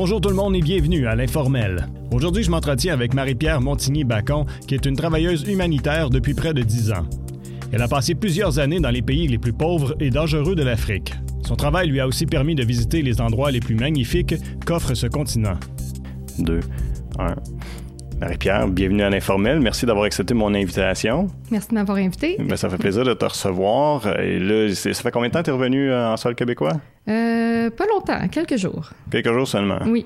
Bonjour tout le monde et bienvenue à l'Informel. Aujourd'hui, je m'entretiens avec Marie-Pierre Montigny-Bacon, qui est une travailleuse humanitaire depuis près de 10 ans. Elle a passé plusieurs années dans les pays les plus pauvres et dangereux de l'Afrique. Son travail lui a aussi permis de visiter les endroits les plus magnifiques qu'offre ce continent. 2, 1. Marie-Pierre, bienvenue à l'Informel. Merci d'avoir accepté mon invitation. Merci de m'avoir invité. Ben, ça fait plaisir de te recevoir. Et là, ça fait combien de temps que tu es revenu en sol québécois? Euh, pas longtemps, quelques jours. Quelques jours seulement? Oui.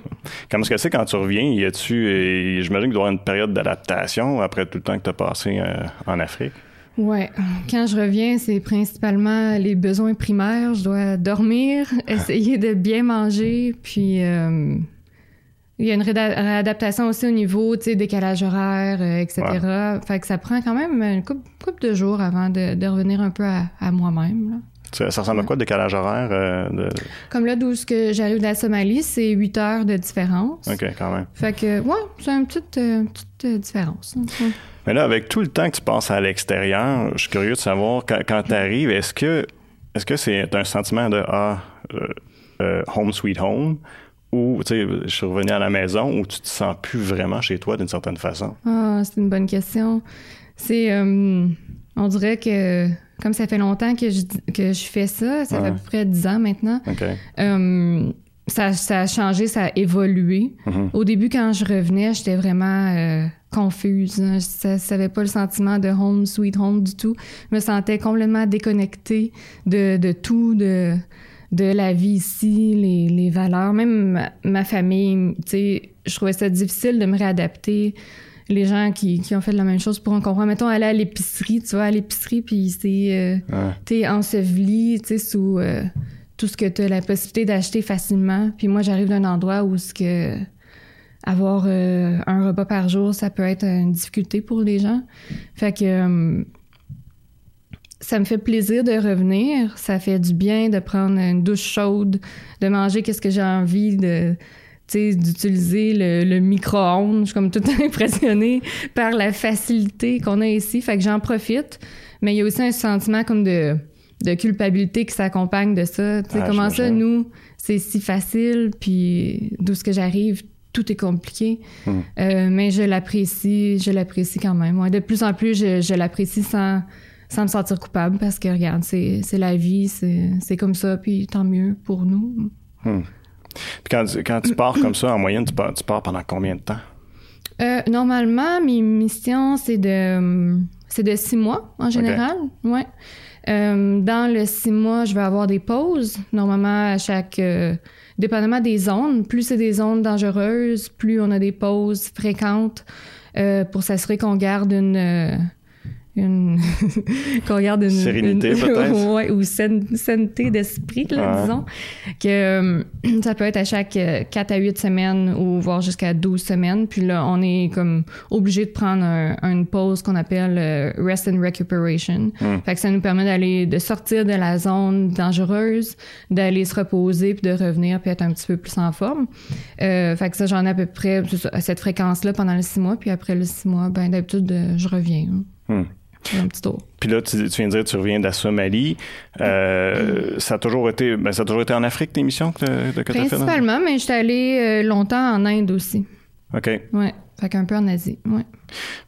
Comment est-ce que c'est quand tu reviens? Y a-tu, j'imagine qu'il doit y avoir une période d'adaptation après tout le temps que tu as passé euh, en Afrique? Ouais. Quand je reviens, c'est principalement les besoins primaires. Je dois dormir, essayer de bien manger, puis euh, il y a une réadaptation aussi au niveau, tu sais, décalage horaire, euh, etc. Fait que ça prend quand même une couple, de jours avant de, revenir un peu à, moi-même. Ça, ressemble à quoi, décalage horaire? Euh, Comme là, d'où que j'arrive de la Somalie, c'est 8 heures de différence. OK, quand même. Fait que, ouais, c'est une petite, euh, petite différence. Hein, Mais là, avec tout le temps que tu passes à l'extérieur, je suis curieux de savoir, quand, tu arrives, est-ce que est-ce que c'est un sentiment de Ah, home sweet home? Ou tu sais, je suis revenu à la maison où tu te sens plus vraiment chez toi d'une certaine façon? Ah, c'est une bonne question. C'est, euh, on dirait que comme ça fait longtemps que je, que je fais ça, ça fait à peu près 10 ans maintenant. Euh, ça, ça, a changé, ça a évolué. Mm-hmm. Au début, quand je revenais, j'étais vraiment euh, confuse. Je ne savais pas le sentiment de home, sweet home du tout. Je me sentais complètement déconnectée de, de tout, de de la vie ici, les, les valeurs, même ma, famille, tu sais, je trouvais ça difficile de me réadapter. Les gens qui, qui ont fait la même chose pourront comprendre. Mettons, aller à l'épicerie, tu vois, à l'épicerie, puis c'est, euh, t'es enseveli, tu sais, sous euh, tout ce que tu as la possibilité d'acheter facilement. Puis moi, j'arrive d'un endroit où ce que avoir euh, un repas par jour, ça peut être une difficulté pour les gens. Fait que ça me fait plaisir de revenir. Ça fait du bien de prendre une douche chaude, de manger qu'est-ce que j'ai envie de d'utiliser le, micro-ondes. Je suis comme tout impressionnée par la facilité qu'on a ici. Fait que j'en profite. Mais il y a aussi un sentiment comme de, de culpabilité qui s'accompagne de ça. Ah, comment ça, nous, c'est si facile, puis d'où ce que j'arrive, tout est compliqué. Hmm. Euh, mais je l'apprécie, je l'apprécie quand même. de plus en plus, je, je l'apprécie sans sans me sentir coupable parce que, regarde, c'est la vie, c'est comme ça, puis tant mieux pour nous. Hmm. Puis quand, quand, tu pars comme ça, en moyenne, tu pars, tu pars pendant combien de temps? Euh, normalement, mes missions, c'est de, de six mois en général. Ouais. Euh, dans le six mois, je vais avoir des pauses. Normalement, à chaque. Euh, dépendamment des zones, plus c'est des zones dangereuses, plus on a des pauses fréquentes pour s'assurer qu'on garde une une qu'on regarde une sérénité peut-être. ouais, ou sainteté d'esprit là, disons que euh, ça peut être à chaque 4 euh, à 8 semaines ou voire jusqu'à 12 semaines. Puis là on est comme obligé de prendre une pause qu'on appelle euh, rest and recuperation. Hmm. fait que ça nous permet d'aller de sortir de la zone dangereuse d'aller se reposer puis de revenir puis être un petit peu plus en forme. Euh, fait que ça j'en ai à peu près à cette fréquence là pendant les six mois. Puis après les six mois ben d'habitude je reviens hmm. Un petit tour. Puis là, tu, viens de dire que tu reviens de la Somalie. Euh, ça, a toujours été, ben, ça a toujours été en Afrique, tes missions que, que tu as fait? Principalement, mais j'étais allée euh, longtemps en Inde aussi. OK. Oui, fait qu'un peu en Asie, ouais.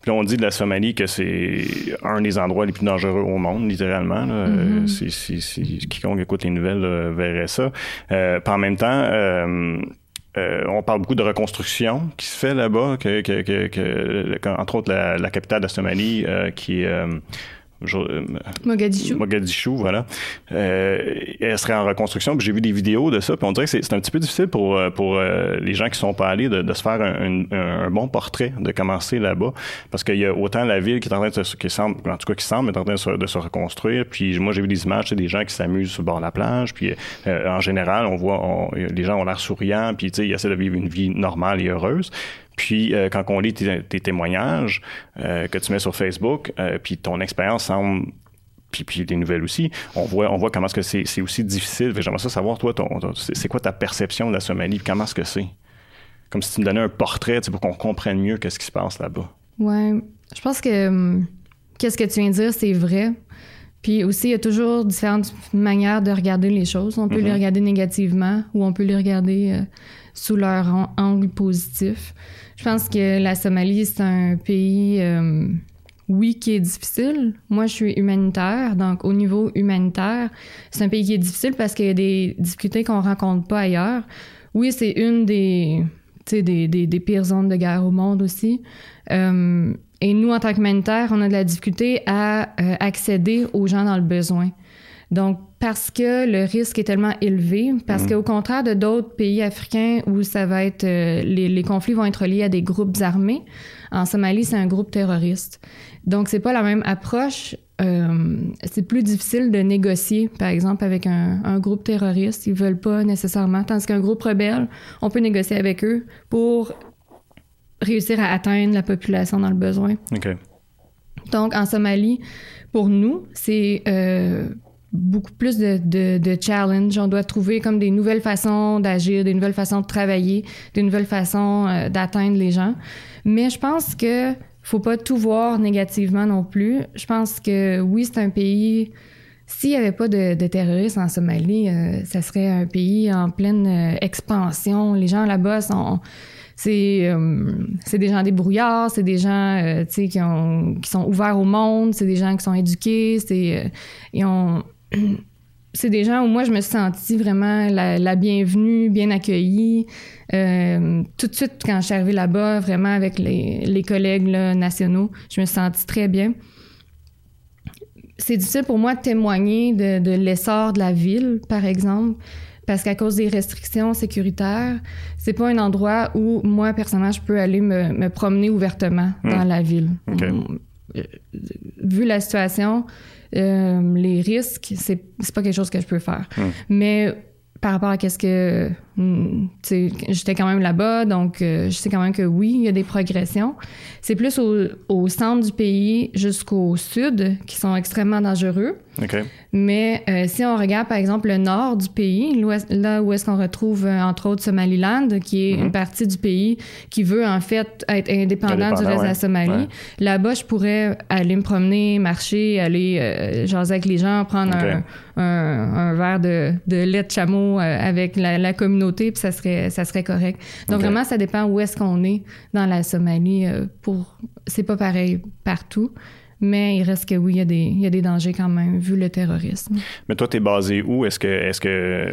Puis là, on dit de la Somalie que c'est un des endroits les plus dangereux au monde, littéralement. Mm-hmm. si, quiconque écoute les nouvelles verrait ça. Euh, puis en même temps euh, on parle beaucoup de reconstruction qui se fait là-bas, que, entre autres la, capitale de Somalie, euh, qui euh, euh, Mogadishu. Mogadishu, voilà. Euh, elle serait en reconstruction. J'ai vu des vidéos de ça, puis on dirait que c'est un petit peu difficile pour, euh, pour les gens qui sont pas allés de, se faire un, bon portrait de commencer là-bas, parce qu'il y a autant la ville qui est en train de se, qui semble, en tout cas qui semble être en train de se, reconstruire. Puis moi, j'ai vu des images, des gens qui s'amusent sur le bord de la plage. Puis en général, on voit, les gens ont l'air souriants, puis ils essaient de vivre une vie normale et heureuse. Puis euh, quand on lit tes, témoignages euh, que tu mets sur Facebook, euh, puis ton expérience semble puis, puis des nouvelles aussi, on voit, on voit comment est-ce que c'est, aussi difficile. J'aimerais ça savoir, toi, c'est quoi ta perception de la Somalie, comment est-ce que c'est? Comme si tu me donnais un portrait pour qu'on comprenne mieux qu'est-ce qui se passe là-bas. Ouais, je pense que hum, qu'est-ce que tu viens de dire, c'est vrai. Puis aussi, il y a toujours différentes manières de regarder les choses. On peut les mm-hmm. regarder négativement ou on peut les regarder sous leur angle positif. Je pense que la Somalie, c'est un pays, euh, oui, qui est difficile. Moi, je suis humanitaire, donc au niveau humanitaire, c'est un pays qui est difficile parce qu'il y a des difficultés qu'on rencontre pas ailleurs. Oui, c'est une des, des, des, pires zones de guerre au monde aussi. Euh, et nous, en tant qu'humanitaire, on a de la difficulté à euh, accéder aux gens dans le besoin. Donc, parce que le risque est tellement élevé, parce mm. qu'au contraire de d'autres pays africains où ça va être, euh, les, les, conflits vont être liés à des groupes armés, en Somalie, c'est un groupe terroriste. Donc, c'est pas la même approche. Euh, c'est plus difficile de négocier, par exemple, avec un, un, groupe terroriste. Ils veulent pas nécessairement. Tandis qu'un groupe rebelle, on peut négocier avec eux pour réussir à atteindre la population dans le besoin. Donc, en Somalie, pour nous, c'est euh, beaucoup plus de, de, challenge. On doit trouver comme des nouvelles façons d'agir, des nouvelles façons de travailler, des nouvelles façons euh, d'atteindre les gens. Mais je pense que faut pas tout voir négativement non plus. Je pense que oui, c'est un pays. S'il n'y avait pas de, de, terroristes en Somalie, euh, ça serait un pays en pleine expansion. Les gens là-bas sont c'est euh, c'est des gens débrouillards, c'est des gens euh, qui ont qui sont ouverts au monde, c'est des gens qui sont éduqués, c'est euh, c'est des gens où moi je me suis sentie vraiment la, bienvenue, bien accueillie. tout de suite quand je suis arrivée là-bas, vraiment avec les, les collègues nationaux, je me suis sentie très bien. C'est difficile pour moi de témoigner de, de l'essor de la ville, par exemple parce qu'à cause des restrictions sécuritaires, c'est pas un endroit où moi personnellement je peux aller me, promener ouvertement hmm. dans la ville. Euh, vu la situation, euh, les risques, c'est pas quelque chose que je peux faire. Hmm. Mais par rapport à qu'est-ce que hmm, j'étais quand même là-bas donc euh, je sais quand même que oui il y a des progressions c'est plus au, au, centre du pays jusqu'au sud qui sont extrêmement dangereux mais euh, si on regarde, par exemple, le nord du pays, là où est-ce qu'on retrouve, euh, entre autres, Somaliland, qui est une mhm. partie du pays qui veut, en fait, être indépendant, du reste de la Somalie, là-bas, je pourrais aller me promener, marcher, aller euh, jaser avec les gens, prendre un, un, verre de, de, lait de chameau euh, avec la, la, communauté, puis ça serait, ça serait correct. Donc, vraiment, ça dépend où est-ce qu'on est dans la Somalie. pour C'est pas pareil partout. Mais il reste que oui, il y, a des, il y a des dangers quand même, vu le terrorisme. Mais toi, tu es basé où? Est-ce que, est-ce que,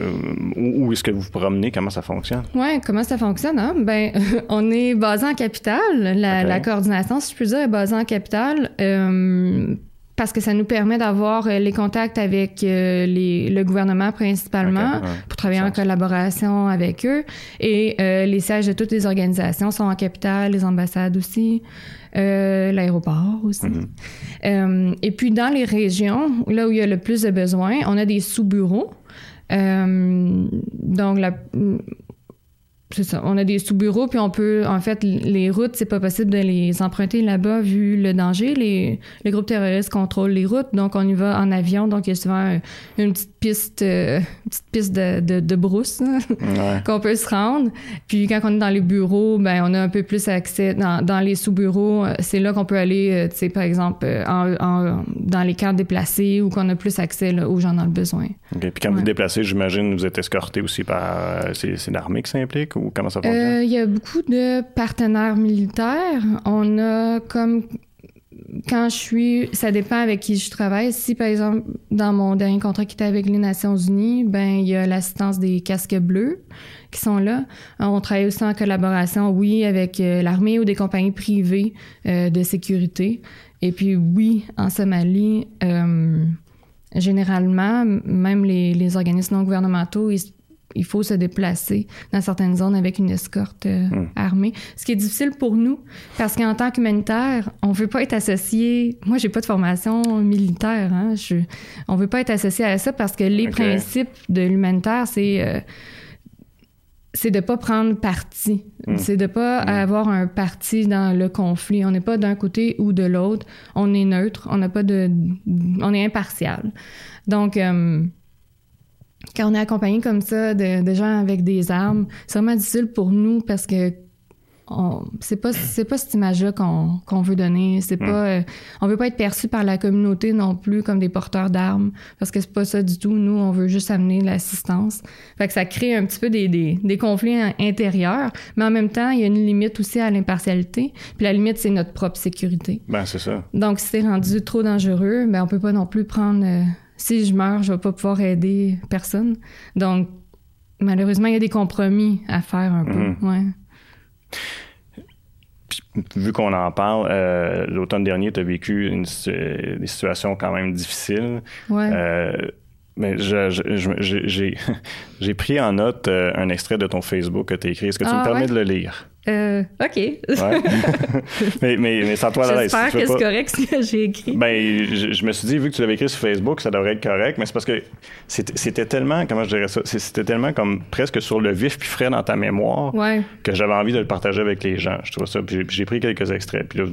où, est-ce que vous vous promenez? Comment ça fonctionne? Oui, comment ça fonctionne? Hein? Ben, on est basé en capitale. La, la, coordination, si je puis dire, est basée en capitale. Euh, parce que ça nous permet d'avoir euh, les contacts avec euh, les, le gouvernement principalement pour travailler en collaboration avec eux. Et euh, les sièges de toutes les organisations sont en capitale, les ambassades aussi, l'aéroport aussi. Mm-hmm. et puis dans les régions, là où il y a le plus de besoins, on a des sous-bureaux. donc, la, c'est ça. On a des sous-bureaux, puis on peut, en fait, les routes, c'est pas possible de les emprunter là-bas vu le danger. Les, groupes terroristes contrôlent les routes, donc on y va en avion, donc il y a souvent une petite piste, euh, petite piste de, de, de brousse qu'on peut se rendre. Puis quand on est dans les bureaux, ben on a un peu plus accès. Dans, dans les sous-bureaux, euh, c'est là qu'on peut aller, euh, tu sais, par exemple, en, en, dans les camps déplacés ou qu'on a plus accès aux gens dans le besoin. OK. Puis quand vous vous déplacez, j'imagine, vous êtes escorté aussi par... c'est l'armée qui s'implique ou comment ça fonctionne? Il y a beaucoup de partenaires militaires. On a comme quand je suis, ça dépend avec qui je travaille. Si, par exemple, dans mon dernier contrat qui était avec les Nations Unies, ben, il y a l'assistance des casques bleus qui sont là. On travaille aussi en collaboration, oui, avec euh, l'armée ou des compagnies privées euh, de sécurité. Et puis, oui, en Somalie, euh, généralement, même les, les organismes non gouvernementaux, ils, il faut se déplacer dans certaines zones avec une escorte euh, hmm. armée. Ce qui est difficile pour nous, parce qu'en tant qu'humanitaire, on veut pas être associé. Moi, j'ai pas de formation militaire. Hein, je, on veut pas être associé à ça parce que les principes de l'humanitaire, c'est euh, c'est de pas prendre parti. Hmm. C'est de pas hmm. avoir un parti dans le conflit. On n'est pas d'un côté ou de l'autre. On est neutre. On n'a pas de, on est impartial. Donc euh, quand on est accompagné comme ça de, gens avec des armes, c'est vraiment difficile pour nous parce que c'est pas c'est pas cette image-là qu'on veut donner. C'est hmm. pas euh, on veut pas être perçu par la communauté non plus comme des porteurs d'armes parce que c'est pas ça du tout. Nous, on veut juste amener l'assistance. Fait que ça crée un petit peu des, des, des, conflits intérieurs, mais en même temps, il y a une limite aussi à l'impartialité. Puis la limite, c'est notre propre sécurité. Ben c'est ça. Donc si c'est rendu trop dangereux, ben on peut pas non plus prendre. Euh, si je meurs, je vais pas pouvoir aider personne. Donc malheureusement, il y a des compromis à faire un peu. Hmm. Ouais vu qu'on en parle, euh, l'automne dernier, tu as vécu une, des situations quand même difficiles. Ouais. Euh, mais j'ai pris en note euh, un extrait de ton Facebook que tu as écrit. Est-ce que tu me ah, permets de le lire? Euh, OK. Ouais. mais, mais, mais sans toi J'espère que c'est correct ce que j'ai écrit. Ben, je, je, me suis dit, vu que tu l'avais écrit sur Facebook, ça devrait être correct, mais c'est parce que c'était tellement, comment je dirais ça, c'était tellement comme presque sur le vif puis frais dans ta mémoire que j'avais envie de le partager avec les gens. Je trouve ça. Puis j'ai pris quelques extraits. Puis là,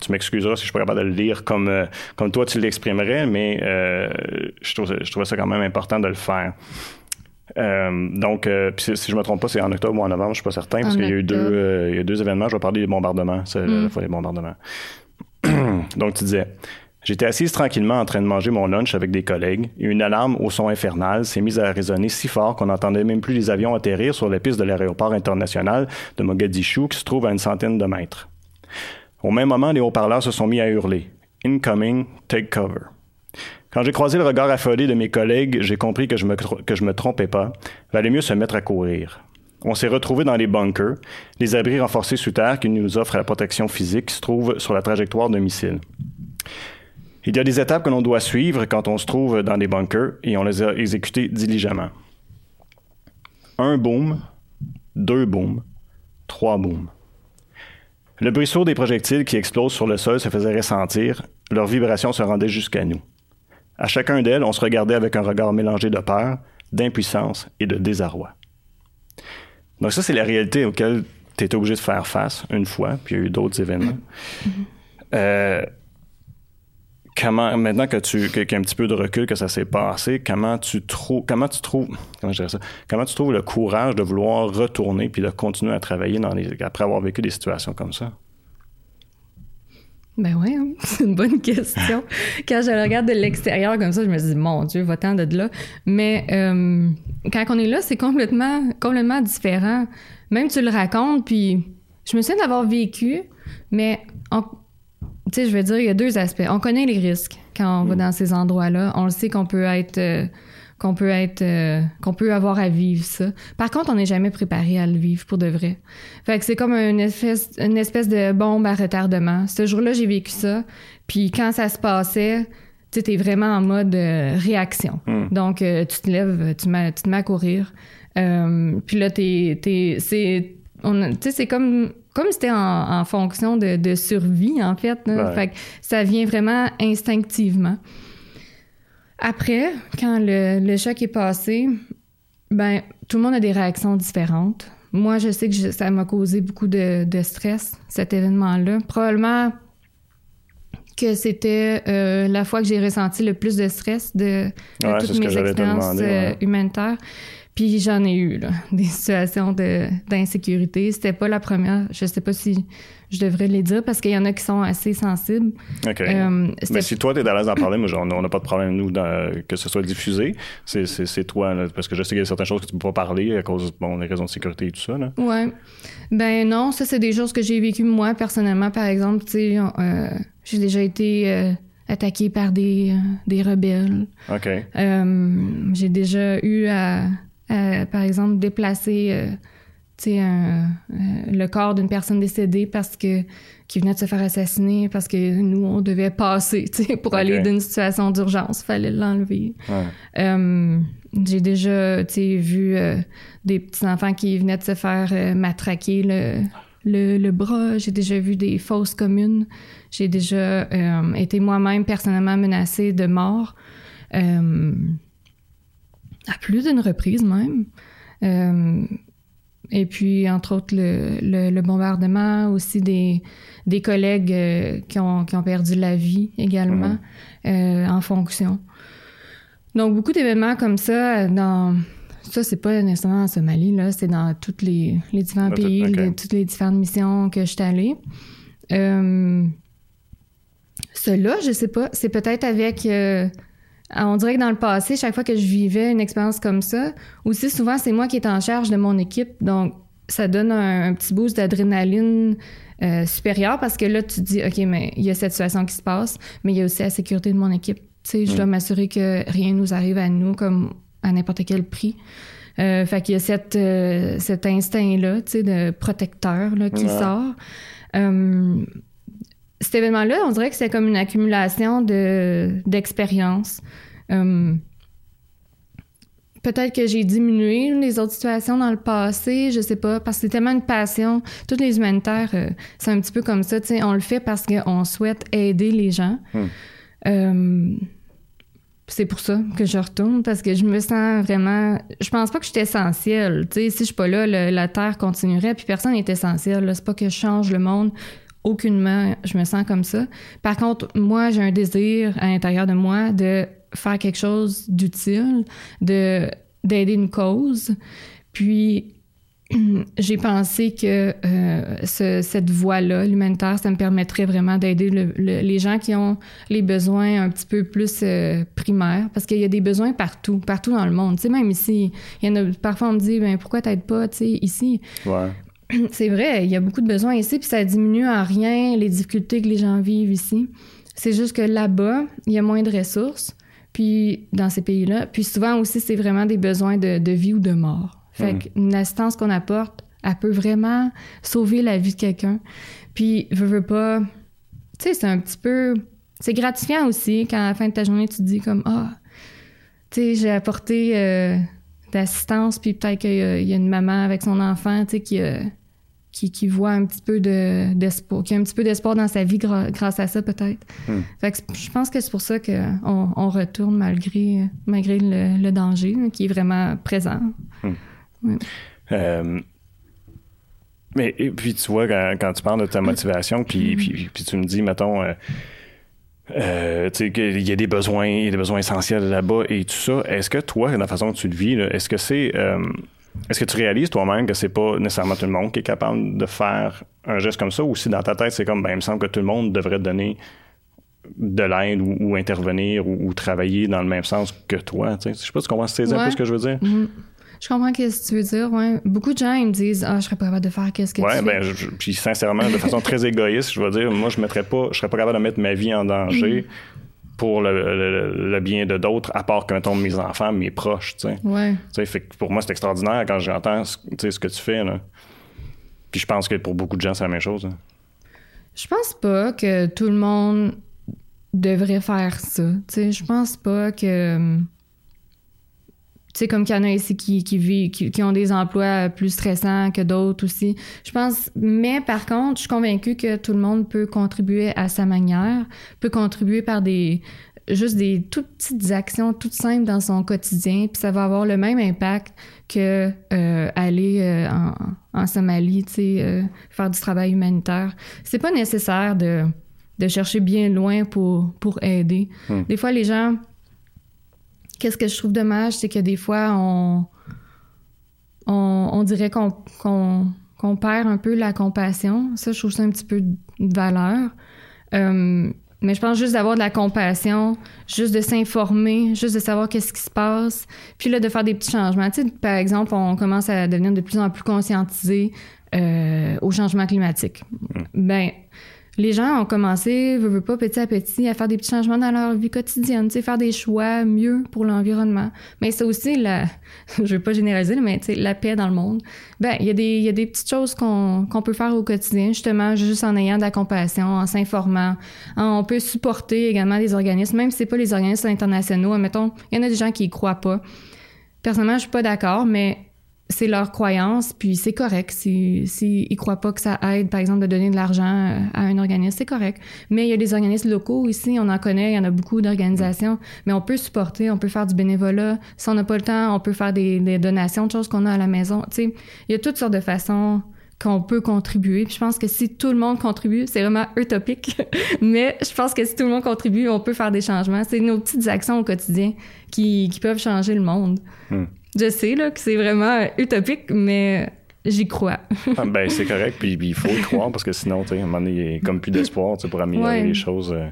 tu m'excuseras si je suis pas capable de le lire comme, euh, comme toi tu l'exprimerais, mais euh, je, trouve, je trouvais ça quand même important de le faire. Euh, donc, euh, si, je me trompe pas, c'est en octobre ou en novembre, je suis pas certain, parce qu'il y a eu deux, euh, il y a deux événements. Je vais parler des bombardements. C'est la mm. fois des bombardements. donc, tu disais. J'étais assise tranquillement en train de manger mon lunch avec des collègues et une alarme au son infernal s'est mise à résonner si fort qu'on n'entendait même plus les avions atterrir sur la piste de l'aéroport international de Mogadiscio qui se trouve à une centaine de mètres. Au même moment, les haut-parleurs se sont mis à hurler Incoming, take cover. Quand j'ai croisé le regard affolé de mes collègues, j'ai compris que je me, me trompais pas. Valait mieux se mettre à courir. On s'est retrouvés dans les bunkers, les abris renforcés sous terre qui nous offrent la protection physique qui se trouve sur la trajectoire d'un missile. Il y a des étapes que l'on doit suivre quand on se trouve dans des bunkers et on les a exécutées diligemment. Un boom, deux booms, trois booms. Le bruit des projectiles qui explosent sur le sol se faisait ressentir, leurs vibrations se rendaient jusqu'à nous. À chacun d'elles, on se regardait avec un regard mélangé de peur, d'impuissance et de désarroi. Donc ça, c'est la réalité auquel tu étais obligé de faire face une fois, puis il y a eu d'autres événements. Euh, comment, maintenant que tu qu'il y a un petit peu de recul que ça s'est passé, comment tu trouves comment tu trouves comment je ça, comment tu trouves le courage de vouloir retourner puis de continuer à travailler dans les, après avoir vécu des situations comme ça? Ben oui, hein. c'est une bonne question. quand je regarde de l'extérieur comme ça, je me dis, mon Dieu, va-t'en de là. Mais euh, quand on est là, c'est complètement, complètement différent. Même tu le racontes, puis je me souviens d'avoir vécu, mais tu sais, je veux dire, il y a deux aspects. On connaît les risques quand on va mm. dans ces endroits-là. On le sait qu'on peut être... Euh, qu'on peut être euh, qu'on peut avoir à vivre ça. Par contre, on n'est jamais préparé à le vivre pour de vrai. Fait que c'est comme une espèce une espèce de bombe à retardement. Ce jour-là, j'ai vécu ça, puis quand ça se passait, tu es vraiment en mode euh, réaction. Hmm. Donc euh, tu te lèves, tu, tu te mets à courir. puis là t'es t'es c'est on tu sais c'est comme comme c'était en, fonction de, de, survie en fait. Fait que ça vient vraiment instinctivement. Après, quand le, choc est passé, ben tout le monde a des réactions différentes. Moi, je sais que ça m'a causé beaucoup de, stress, cet événement-là. Probablement que c'était euh, la fois que j'ai ressenti le plus de stress de, toutes mes expériences euh, humanitaires. Puis j'en ai eu, là, des situations d'insécurité. C'était pas la première. Je sais pas si je devrais les dire parce qu'il y en a qui sont assez sensibles. OK. Euh, mais si toi, tu es à l'aise d'en parler, moi, on n'a pas de problème, nous, que ce soit diffusé. C'est toi, parce que je sais qu'il y a certaines choses que tu ne peux pas parler à cause bon, des raisons de sécurité et tout ça. Là. Ouais. Ben non, ça, c'est des choses que j'ai vécues moi, personnellement. Par exemple, tu sais, euh, j'ai déjà été. Euh, attaqué par des, des rebelles. OK. j'ai déjà eu à, par exemple, déplacer un, euh, le corps d'une personne décédée parce que qui venait de se faire assassiner parce que nous on devait passer pour aller d'une situation d'urgence fallait l'enlever. Euh, j'ai déjà vu euh, des petits enfants qui venaient de se faire matraquer le, le, bras. J'ai déjà vu des fausses communes. J'ai déjà été moi-même personnellement menacée de mort à plus d'une reprise même et puis, entre autres, le, le, bombardement, aussi des, des collègues euh, qui, ont, qui, ont, perdu la vie également mhm. euh, en fonction. Donc, beaucoup d'événements comme ça dans, ça, c'est pas nécessairement en Somalie, là, c'est dans tous les, les différents pays, toutes les différentes missions que je suis allée. Euh, cela, je sais pas, c'est peut-être avec. Euh, on dirait que dans le passé, chaque fois que je vivais une expérience comme ça, aussi souvent, c'est moi qui est en charge de mon équipe. Donc, ça donne un, petit boost d'adrénaline euh, supérieure parce que là, tu te dis, OK, mais il y a cette situation qui se passe, mais il y a aussi la sécurité de mon équipe. Tu sais, je dois mm. m'assurer que rien nous arrive à nous comme à n'importe quel prix. Euh, fait qu'il y a cette, euh, cet instinct-là, tu sais, de protecteur là, qui sort. Euh, cet événement-là, on dirait que c'est comme une accumulation de, d'expériences. Euh, peut-être que j'ai diminué les autres situations dans le passé, je sais pas, parce que c'est tellement une passion. Toutes les humanitaires, c'est un petit peu comme ça, tu sais, on le fait parce qu'on souhaite aider les gens. Hmm c'est pour ça que je retourne parce que je me sens vraiment. Je pense pas que je suis essentielle. Tu sais, si je suis pas là, la Terre continuerait, puis personne n'est essentiel. C'est pas que je change le monde. Aucunement, je me sens comme ça. Par contre, moi, j'ai un désir à l'intérieur de moi de faire quelque chose d'utile, de d'aider une cause. Puis j'ai pensé que euh, cette voie-là, l'humanitaire, ça me permettrait vraiment d'aider les gens qui ont les besoins un petit peu plus euh, primaires, parce qu'il y a des besoins partout, partout dans le monde. Tu sais, même ici, parfois on me dit, ben pourquoi t'aides pas, ici. Ouais. C'est vrai, il y a beaucoup de besoins ici, puis ça diminue en rien les difficultés que les gens vivent ici. C'est juste que là-bas, il y a moins de ressources, puis dans ces pays-là. Puis souvent aussi, c'est vraiment des besoins de, de vie ou de mort. Fait qu'une assistance qu'on apporte, elle peut vraiment sauver la vie de quelqu'un. Puis, veux, veux pas. Tu sais, c'est un petit peu. C'est gratifiant aussi quand à la fin de ta journée, tu te dis comme Ah, tu sais, j'ai apporté euh, d'assistance, puis peut-être qu'il y, a une maman avec son enfant, tu sais, qui, euh, qui, qui, voit un petit peu d'espoir, qui a un petit peu d'espoir dans sa vie grâce à ça, peut-être. Hmm. Fait que je pense que c'est pour ça qu'on on retourne malgré, malgré le, danger qui est vraiment présent. Hmm. Euh, mais et puis tu vois, quand, tu parles de ta motivation, puis, puis, puis, tu me dis, mettons, euh, euh, tu sais, qu'il y a des besoins, il y a des besoins essentiels là-bas et tout ça. Est-ce que toi, dans la façon que tu le vis, est-ce que c'est. Est-ce que tu réalises toi-même que c'est pas nécessairement tout le monde qui est capable de faire un geste comme ça, ou si dans ta tête c'est comme, ben, il me semble que tout le monde devrait donner de l'aide ou, intervenir ou, travailler dans le même sens que toi. Je sais pas si tu comprends un peu ce que je veux dire. Mm-hmm. Je comprends ce que tu veux dire, ouais. Beaucoup de gens, ils me disent, ah, je serais pas capable de faire qu'est-ce que ouais, tu ben, puis sincèrement, de façon très égoïste, je veux dire, moi, je mettrais pas, je serais pas capable de mettre ma vie en danger. Pour le, bien de d'autres, à part que, mettons, mes enfants, mes proches, tu sais. Ouais. Fait que pour moi, c'est extraordinaire quand j'entends, ce que tu fais, là. Puis je pense que pour beaucoup de gens, c'est la même chose. Hein. Je pense pas que tout le monde devrait faire ça. Tu sais, je pense pas que tu sais, comme qu'il y en a ici qui, qui, vivent, qui, ont des emplois plus stressants que d'autres aussi. Je pense, mais par contre, je suis convaincue que tout le monde peut contribuer à sa manière, peut contribuer par des, juste des toutes petites actions toutes simples dans son quotidien, puis ça va avoir le même impact que euh, aller euh, en, en, Somalie, tu sais, euh, faire du travail humanitaire. C'est pas nécessaire de, de chercher bien loin pour, pour aider. Hmm. Des fois, les gens Qu'est-ce que je trouve dommage, c'est que des fois, on, on, dirait qu'on qu'on perd un peu la compassion. Ça, je trouve ça un petit peu de valeur. Euh, mais je pense juste d'avoir de la compassion, juste de s'informer, juste de savoir qu'est-ce qui se passe, puis là, de faire des petits changements. Tu sais, par exemple, on commence à devenir de plus en plus conscientisé euh, au changement climatique. Mmh. Ben, les gens ont commencé, veux, pas, petit à petit, à faire des petits changements dans leur vie quotidienne, tu sais, faire des choix mieux pour l'environnement. Mais c'est aussi la, je veux pas généraliser, mais tu sais, la paix dans le monde. Ben, il y a des, y a des petites choses qu'on, qu'on peut faire au quotidien, justement, juste en ayant de la compassion, en s'informant. On peut supporter également des organismes, même si c'est pas les organismes internationaux. Admettons, il y en a des gens qui y croient pas. Personnellement, je suis pas d'accord, mais c'est leur croyance, puis c'est correct. S'ils si, si croient pas que ça aide, par exemple, de donner de l'argent euh, à un organisme, c'est correct. Mais il y a des organismes locaux ici, on en connaît, il y en a beaucoup d'organisations, mais on peut supporter, on peut faire du bénévolat. Si on n'a pas le temps, on peut faire des, des donations de choses qu'on a à la maison. Tu sais, il y a toutes sortes de façons qu'on peut contribuer. Je pense que si tout le monde contribue, c'est vraiment utopique, mais je pense que si tout le monde contribue, on peut faire des changements. C'est nos petites actions au quotidien qui, qui peuvent changer le monde. Hmm. Je sais là, que c'est vraiment utopique, mais j'y crois. Ah, ben, c'est correct, puis il faut y croire parce que sinon, tu sais, à un moment donné, il n'y a comme plus d'espoir pour améliorer les choses. Euh,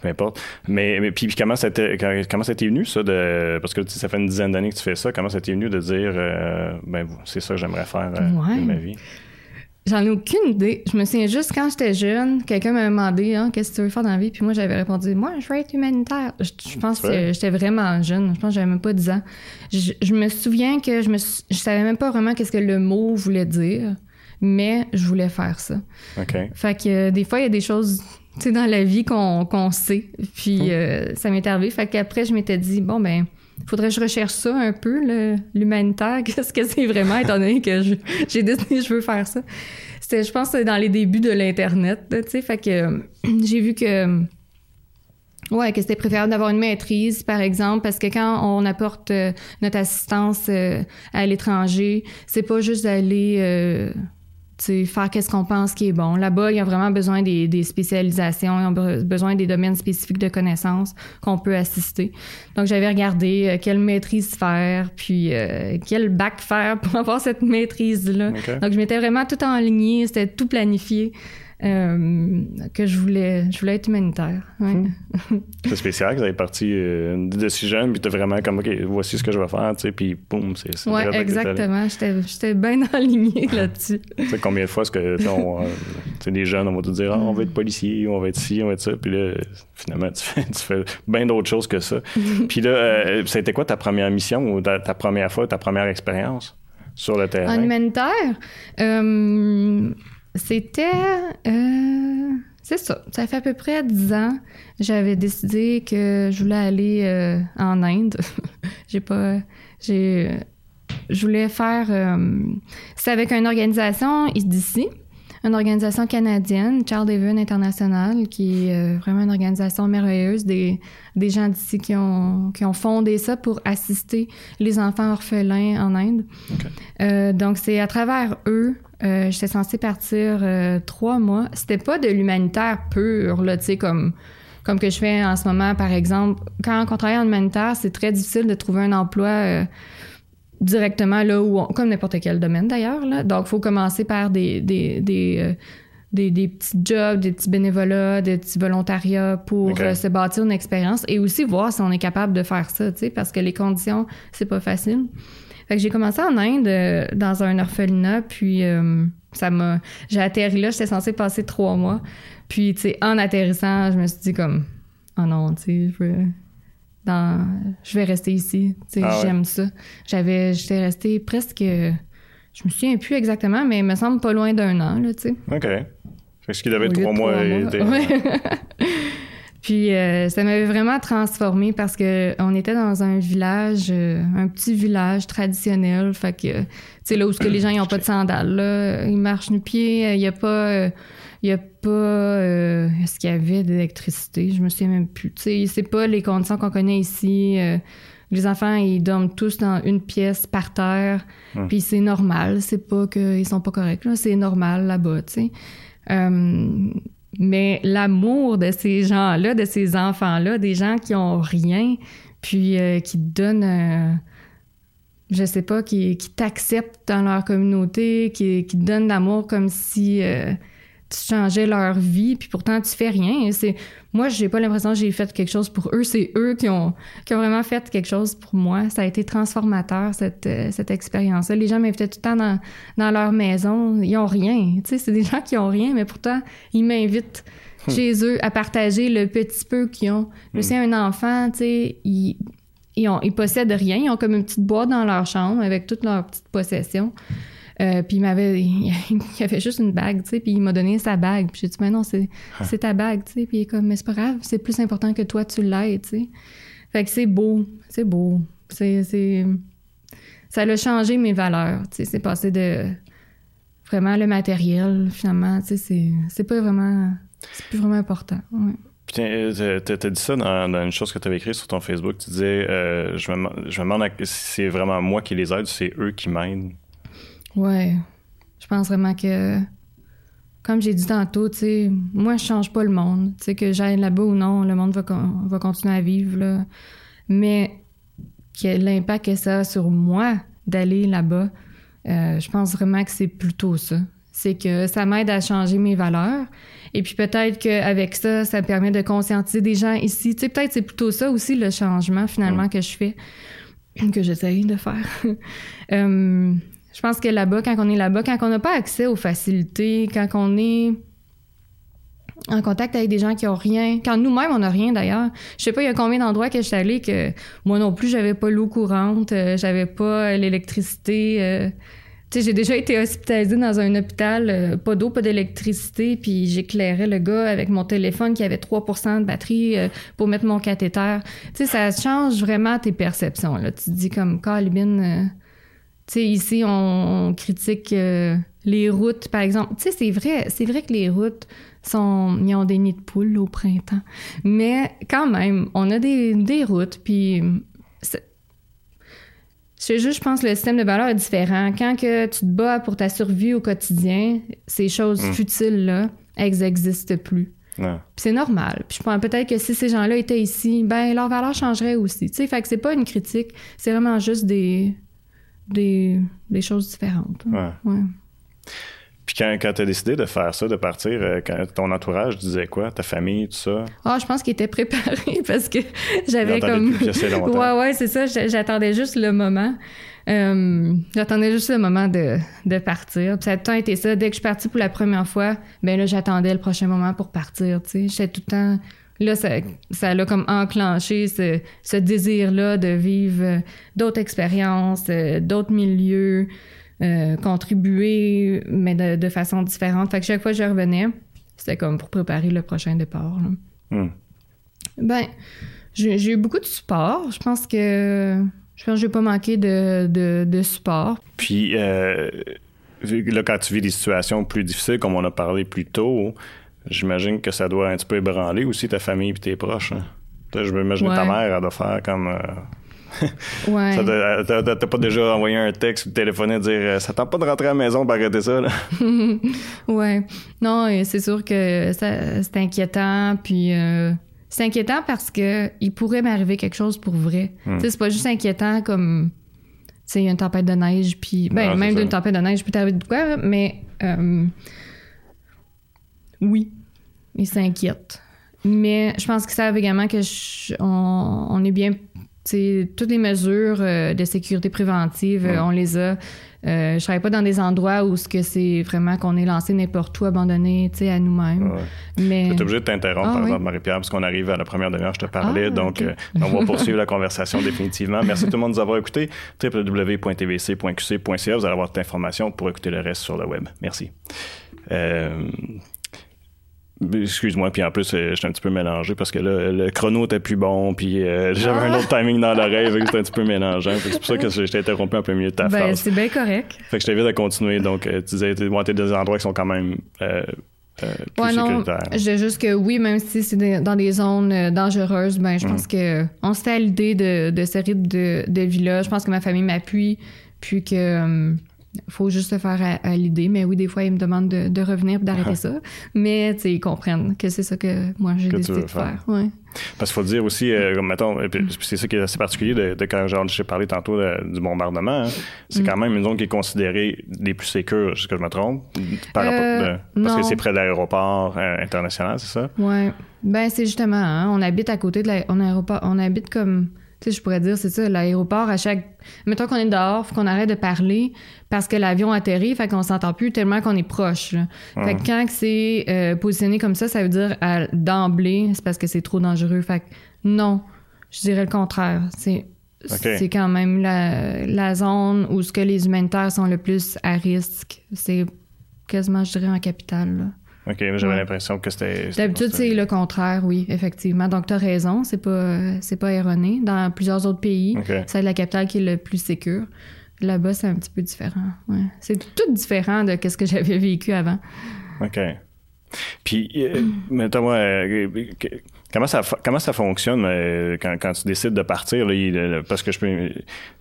peu importe. Mais, mais puis, comment ça t'est comment ça venu ça de parce que ça fait une dizaine d'années que tu fais ça. Comment ça t'est venu de dire euh, ben c'est ça que j'aimerais faire euh, de ma vie? J'en ai aucune idée. Je me souviens juste quand j'étais jeune, quelqu'un m'a demandé hein, qu'est-ce que tu veux faire dans la vie, puis moi j'avais répondu moi je veux être humanitaire. Je, pense que j'étais vraiment jeune. Je pense que j'avais même pas 10 ans. Je, me souviens que je me je savais même pas vraiment qu'est-ce que le mot voulait dire, mais je voulais faire ça. OK. Fait que euh, des fois il y a des choses tu dans la vie qu'on sait. Puis hum. euh, ça m'est arrivé. Fait qu'après, je m'étais dit, bon, ben, faudrait que je recherche ça un peu, l'humanitaire. Qu'est-ce que c'est vraiment, étant donné que j'ai décidé je veux faire ça. C'était, je pense, dans les débuts de l'Internet, tu sais. Fait que j'ai vu que. Ouais, que c'était préférable d'avoir une maîtrise, par exemple, parce que quand on apporte euh, notre assistance euh, à l'étranger, c'est pas juste d'aller faire qu'est-ce qu'on pense qui est bon. Là-bas, il y a vraiment besoin des, spécialisations, ils ont besoin des domaines spécifiques de connaissances qu'on peut assister. Donc, j'avais regardé euh, quelle maîtrise faire, puis euh, quel bac faire pour avoir cette maîtrise-là. Donc, je m'étais vraiment tout enligné, c'était tout planifié. Euh, que je voulais, je voulais être humanitaire. Hmm. c'est spécial que vous avez parti euh, de si jeune, puis tu vraiment comme, OK, voici ce que je vais faire, tu sais, puis boum, c'est Oui, exactement. J'étais bien aligné là-dessus. tu sais, combien de fois est-ce que on, euh, des jeunes, on va te dire, ah, on va être policier, on va être ci, on va être ça, puis là, finalement, tu fais, tu fais bien d'autres choses que ça. puis là, c'était quoi ta première mission ou ta, ta première fois, ta première expérience sur le terrain? En humanitaire? C'était. Euh, c'est ça. Ça fait à peu près 10 ans. J'avais décidé que je voulais aller euh, en Inde. j'ai pas. J'ai. Je voulais faire. Euh, c'est avec une organisation d'ici, une organisation canadienne, Child Haven International, qui est vraiment une organisation merveilleuse, des, des gens d'ici qui ont, qui ont fondé ça pour assister les enfants orphelins en Inde. donc, c'est à travers eux euh, j'étais censée partir euh, trois mois. C'était pas de l'humanitaire pur, là, tu sais, comme, comme que je fais en ce moment, par exemple. Quand on travaille en humanitaire, c'est très difficile de trouver un emploi euh, directement là où, comme n'importe quel domaine d'ailleurs. Là. Donc, il faut commencer par des, des, des, des, petits jobs, des petits bénévolats, des petits volontariats pour se bâtir une expérience et aussi voir si on est capable de faire ça, tu sais, parce que les conditions, c'est pas facile. Fait que j'ai commencé en Inde euh, dans un orphelinat, puis euh, ça m'a. J'ai atterri là, j'étais censée passer trois mois. Puis, tu sais, en atterrissant, je me suis dit comme, oh non, tu sais, je vais. Dans, je vais rester ici. Tu sais, ah j'aime ça. J'avais, j'étais restée presque, je me souviens plus exactement, mais il me semble pas loin d'un an, là, tu sais. OK. Fait ce qu'il avait trois mois, Puis euh, ça m'avait vraiment transformée parce que on était dans un village, euh, un petit village traditionnel. Fait que, tu sais, là où que les gens n'ont pas de sandales, là, ils marchent nu-pieds, il n'y a pas... il y a pas... Est-ce qu'il y avait d'électricité? Je me souviens même plus. Tu sais, c'est pas les conditions qu'on connaît ici. les enfants, ils dorment tous dans une pièce par terre. Hum. Puis c'est normal. C'est pas qu'ils sont pas corrects. C'est normal là-bas, tu sais. Mais l'amour de ces gens-là, de ces enfants-là, des gens qui ont rien, puis euh, qui donnent, euh, je sais pas, qui, qui t'acceptent dans leur communauté, qui, qui donnent l'amour comme si euh, tu changeais leur vie, puis pourtant tu fais rien. C'est moi, j'ai pas l'impression que j'ai fait quelque chose pour eux. C'est eux qui ont, qui ont vraiment fait quelque chose pour moi. Ça a été transformateur cette, euh, cette expérience-là. Les gens m'invitaient tout le temps dans, dans leur maison. Ils ont rien. Tu sais, c'est des gens qui ont rien, mais pourtant ils m'invitent hmm. chez eux à partager le petit peu qu'ils ont. Je sais, hmm. un enfant, tu sais, ils, ils, ont, ils possèdent rien. Ils ont comme une petite boîte dans leur chambre avec toutes leurs petites possessions. Euh, puis il m'avait, il avait juste une bague, tu sais, puis il m'a donné sa bague. Puis j'ai dit, mais non, c'est, ah. c'est ta bague, tu sais. Puis il est comme, mais c'est pas grave, c'est plus important que toi, tu l'aies, tu sais. Fait que c'est beau, c'est beau. C'est, c'est, ça a changé mes valeurs, tu sais. C'est passé de vraiment le matériel, finalement, tu sais, c'est, c'est pas vraiment, c'est plus vraiment important. Ouais. Putain, euh, t'as dit ça dans, une chose que tu avais écrite sur ton Facebook. Tu disais, euh, je, me, je me demande si c'est vraiment moi qui les aide, c'est eux qui m'aident. Ouais. Je pense vraiment que, comme j'ai dit tantôt, tu sais, moi, je change pas le monde. Tu sais, que j'aille là-bas ou non, le monde va, va continuer à vivre, là. Mais l'impact que ça a sur moi d'aller là-bas, euh, je pense vraiment que c'est plutôt ça. C'est que ça m'aide à changer mes valeurs. Et puis peut-être qu'avec ça, ça permet de conscientiser des gens ici. Tu sais, peut-être c'est plutôt ça aussi le changement finalement que je fais, que j'essaye de faire. Euh, je pense que là-bas, quand on est là-bas, quand on n'a pas accès aux facilités, quand on est en contact avec des gens qui ont rien. Quand nous-mêmes, on n'a rien d'ailleurs. Je sais pas, il y a combien d'endroits que je suis allée que moi non plus, j'avais pas l'eau courante, euh, j'avais pas l'électricité. Euh. tu sais, j'ai déjà été hospitalisée dans un hôpital, euh, pas d'eau, pas d'électricité, puis j'éclairais le gars avec mon téléphone qui avait 3% de batterie pour mettre mon cathéter. Tu sais, ça change vraiment tes perceptions. Là. Tu te dis comme, Calvin, tu sais, ici, on, critique les routes, par exemple. Tu sais, c'est vrai, c'est vrai que les routes sont, ils ont des nids de poules au printemps. Mais quand même, on a des, des routes, puis c'est juste, je pense, le système de valeurs est différent. Quand que tu te bats pour ta survie au quotidien, ces choses mm. futiles-là, elles n'existent plus. c'est normal. Puis je pense peut-être que si ces gens-là étaient ici, ben leurs valeurs changeraient aussi. Tu sais, fait que c'est pas une critique, c'est vraiment juste des, des, des choses différentes. Ouais. ouais. Puis quand, quand tu as décidé de faire ça, de partir, euh, quand ton entourage disait quoi? Ta famille, tout ça? Ah, je pense qu'ils étaient préparés parce que j'avais comme. ouais, ouais, c'est ça. J'attendais juste le moment. Euh, j'attendais juste le moment de, de partir. Puis ça a tout le temps été ça. Dès que je suis partie pour la première fois, ben là, j'attendais le prochain moment pour partir. Tu sais, j'étais tout le temps. Là, ça, ça a comme enclenché ce, ce désir-là de vivre d'autres expériences, euh, d'autres milieux. Euh, contribuer, mais de, façon différente. Fait que chaque fois que je revenais, c'était comme pour préparer le prochain départ. Hmm. Ben, j'ai eu beaucoup de support. Je pense que je pense que j'ai pas manqué de, de, support. Puis euh, là, quand tu vis des situations plus difficiles, comme on a parlé plus tôt, j'imagine que ça doit un petit peu ébranler aussi ta famille et tes proches. Hein. Je m'imagine que ta mère, elle doit faire comme. Euh, Ouais. T'as pas déjà envoyé un texte ou téléphoné dire euh, ça tente pas de rentrer à la maison pour arrêter ça, là? ouais. Non, c'est sûr que c'est inquiétant, puis euh, c'est inquiétant parce que il pourrait m'arriver quelque chose pour vrai. Hmm. C'est pas juste inquiétant comme il y a une tempête de neige, puis ben, même d'une tempête de neige, peut t'arriver de quoi, mais euh, oui, il s'inquiète. Mais je pense que ça également que on, est bien toutes les mesures euh, de sécurité préventive, euh, on les a. Euh, je travaille pas dans des endroits où ce que c'est vraiment qu'on est lancé n'importe où, abandonné, à nous-mêmes. Mais... Je suis obligé de t'interrompre, ah par exemple, Marie-Pierre, parce qu'on arrive à la première demi-heure, je te parlais. Ah, donc, on va poursuivre la conversation définitivement. Merci à tout le monde de nous avoir écoutés. www.tvc.qc.ca. Vous allez avoir toute l'information pour écouter le reste sur le web. Merci. Excuse-moi, puis en plus, euh, j'étais un petit peu mélangé parce que là, le chrono était plus bon, puis euh, j'avais un autre timing dans l'oreille, c'était un petit peu mélangeant. C'est pour ça que je t'ai interrompu un peu mieux de ta ben, c'est bien correct. Fait que je t'invite à continuer. Donc, euh, tu disais, tu des endroits qui sont quand même euh, plus ouais, non, je dis juste que oui, même si c'est dans des zones dangereuses, ben je pense mm. que on se fait à l'idée de, de ce rythme de, de vie-là. Je pense que ma famille m'appuie, puis que faut juste se faire à, l'idée. Mais oui, des fois, ils me demandent de, revenir et d'arrêter ça. Mais, ils comprennent que c'est ça que moi, j'ai décidé de faire. Parce qu'il faut dire aussi, euh, mettons, c'est ça qui est assez particulier de, quand j'ai parlé tantôt du bombardement. Hein. c'est mm. quand même une zone qui est considérée des plus sécures, est-ce que je me trompe? Euh, parce que c'est près de l'aéroport euh, international, c'est ça? Oui. Ben, c'est justement, hein, on habite à côté de l'aéroport. On habite comme tu sais, je pourrais dire, c'est ça, l'aéroport, à chaque. Mettons qu'on est dehors, faut qu'on arrête de parler parce que l'avion atterrit, fait qu'on s'entend plus tellement qu'on est proche. Fait que quand c'est euh, positionné comme ça, ça veut dire d'emblée, c'est parce que c'est trop dangereux. Fait que non, je dirais le contraire. C'est. C'est quand même la, la zone où ce que les humanitaires sont le plus à risque. C'est quasiment, je dirais, en capitale. OK, j'avais l'impression que c'était. D'habitude, c'est le contraire, oui, effectivement. Donc, tu as raison, c'est pas, c'est pas erroné. Dans plusieurs autres pays, c'est la capitale qui est le plus sécure. Là-bas, c'est un petit peu différent. Ouais. C'est tout différent de ce que j'avais vécu avant. OK. Puis, euh, mettons-moi, euh, comment ça, comment ça fonctionne euh, quand, quand, tu décides de partir? Là, parce que je peux.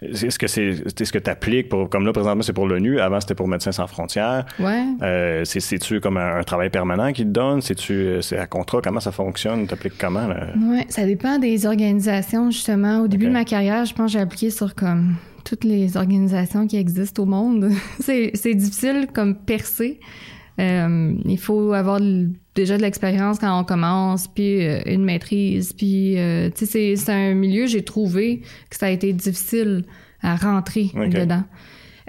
Est-ce que c'est ce que tu appliques pour. Comme là, présentement, c'est pour l'ONU. Avant, c'était pour Médecins sans frontières. Ouais. c'est-tu comme un, travail permanent qu'ils te donnent? C'est-tu c'est à contrat? Comment ça fonctionne? Tu appliques comment? Ouais, ça dépend des organisations, justement. Au début de ma carrière, je pense que j'ai appliqué sur comme toutes les organisations qui existent au monde. c'est difficile comme percer. Euh, il faut avoir déjà de l'expérience quand on commence, puis euh, une maîtrise, puis euh, tu sais, c'est un milieu, j'ai trouvé que ça a été difficile à rentrer dedans.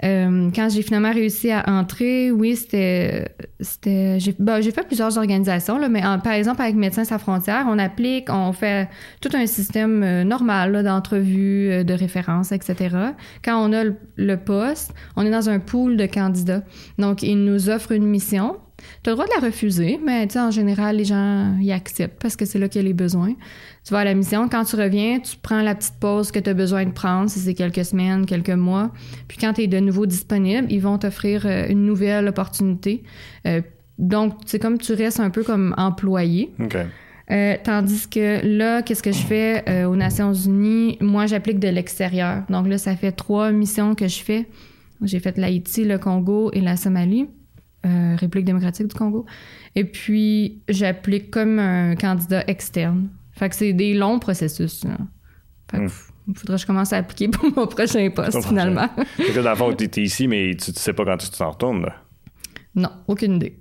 Euh, quand j'ai finalement réussi à entrer, oui, c'était. c'était j'ai, ben, j'ai fait plusieurs organisations, là, mais par exemple, avec Médecins sans frontières, on applique, on fait tout un système euh, normal d'entrevue, euh, de référence, etc. Quand on a le, poste, on est dans un pool de candidats. Donc, ils nous offrent une mission. Tu as le droit de la refuser, mais en général, les gens y acceptent parce que c'est là qu'il y a les besoins tu vas à la mission. Quand tu reviens, tu prends la petite pause que tu as besoin de prendre, si c'est quelques semaines, quelques mois. Puis quand tu es de nouveau disponible, ils vont t'offrir euh, une nouvelle opportunité. Euh, donc, c'est comme tu restes un peu comme employé. Euh, tandis que là, qu'est-ce que je fais aux Nations Unies? Moi, j'applique de l'extérieur. Donc là, ça fait trois missions que je fais. J'ai fait l'Haïti, le Congo et la Somalie, République démocratique du Congo. Et puis, j'applique comme un candidat externe. Fait que c'est des longs processus. Fait que il faudrait que je commence à appliquer pour mon prochain poste, finalement. Fait que dans le fond, tu es ici, mais tu ne sais pas quand tu t'en retournes, là. Non, aucune idée.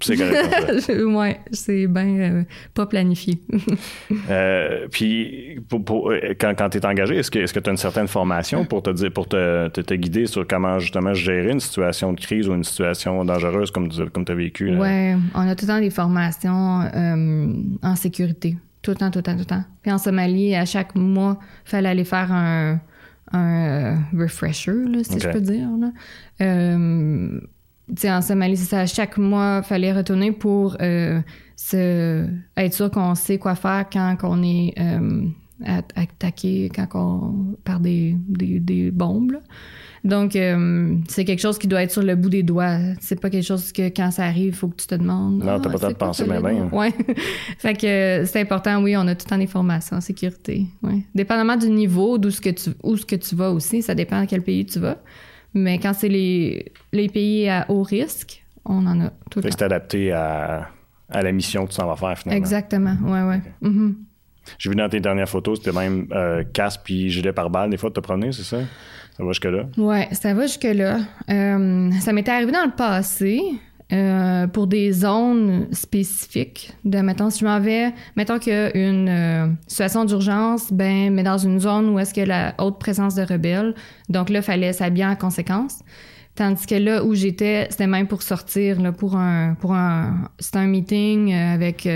C'est correct. ouais, c'est bien euh, pas planifié. euh, puis, pour, euh, quand, quand tu es engagé, est-ce que tu as une certaine formation pour te dire, pour te, te, guider sur comment justement gérer une situation de crise ou une situation dangereuse comme, comme tu as vécu? Oui, on a tout le temps des formations euh, en sécurité. Tout le temps, tout le temps, tout le temps. Puis en Somalie, à chaque mois, il fallait aller faire un, un refresher, là, si je peux dire. Là. En Somalie, c'est ça. Chaque mois, il fallait retourner pour euh, se, être sûr qu'on sait quoi faire quand on est euh, attaqué, quand on, par des, des, des bombes. Là. Donc, euh, c'est quelque chose qui doit être sur le bout des doigts. C'est pas quelque chose que quand ça arrive, il faut que tu te demandes. Non, t'as pas le temps de penser même bien. Ouais. fait que c'est important, oui, on a tout le temps des formations en sécurité. Ouais. Dépendamment du niveau d'où ce que tu où ce que tu vas aussi, ça dépend à quel pays tu vas. Mais quand c'est les, les pays à haut risque, on en a tout le temps. c'est adapté à, à, la mission que tu s'en vas faire finalement. Exactement, ouais, ouais. Mm-hmm. J'ai vu dans tes dernières photos, c'était même euh, casque puis gilet par balle des fois de te promener, c'est ça? Ça va jusque-là? Oui, ça va jusque-là. Euh, ça m'était arrivé dans le passé. Euh, pour des zones spécifiques de mettons si je m'en vais mettons qu'il y a une euh, situation d'urgence ben mais dans une zone où est-ce qu'il y a la haute présence de rebelles donc là il fallait s'habiller en conséquence tandis que là où j'étais c'était même pour sortir là, pour un pour un c'était un meeting avec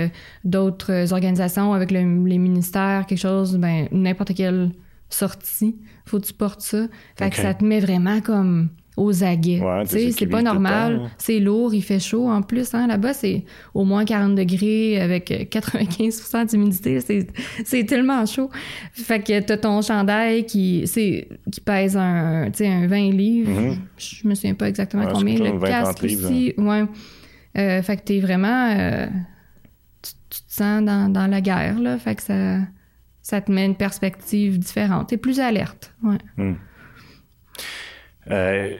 d'autres organisations avec les ministères quelque chose ben n'importe quelle sortie faut que tu portes ça. Fait que ça te met vraiment comme aux aguets. sais, c'est pas normal. C'est lourd, il fait chaud en plus. Hein. Là-bas, c'est au moins 40 degrés avec 95% d'humidité. C'est tellement chaud. Fait que t'as ton chandail qui, qui pèse un, un 20 livres. Mm-hmm. Je me souviens pas exactement combien. Le casque aussi. Hein. Ouais. Euh, fait que t'es vraiment... Euh, tu, tu, te sens dans, dans la guerre, là. Fait que ça ça te met une perspective différente. T'es plus alerte. Ouais. Hmm. Euh,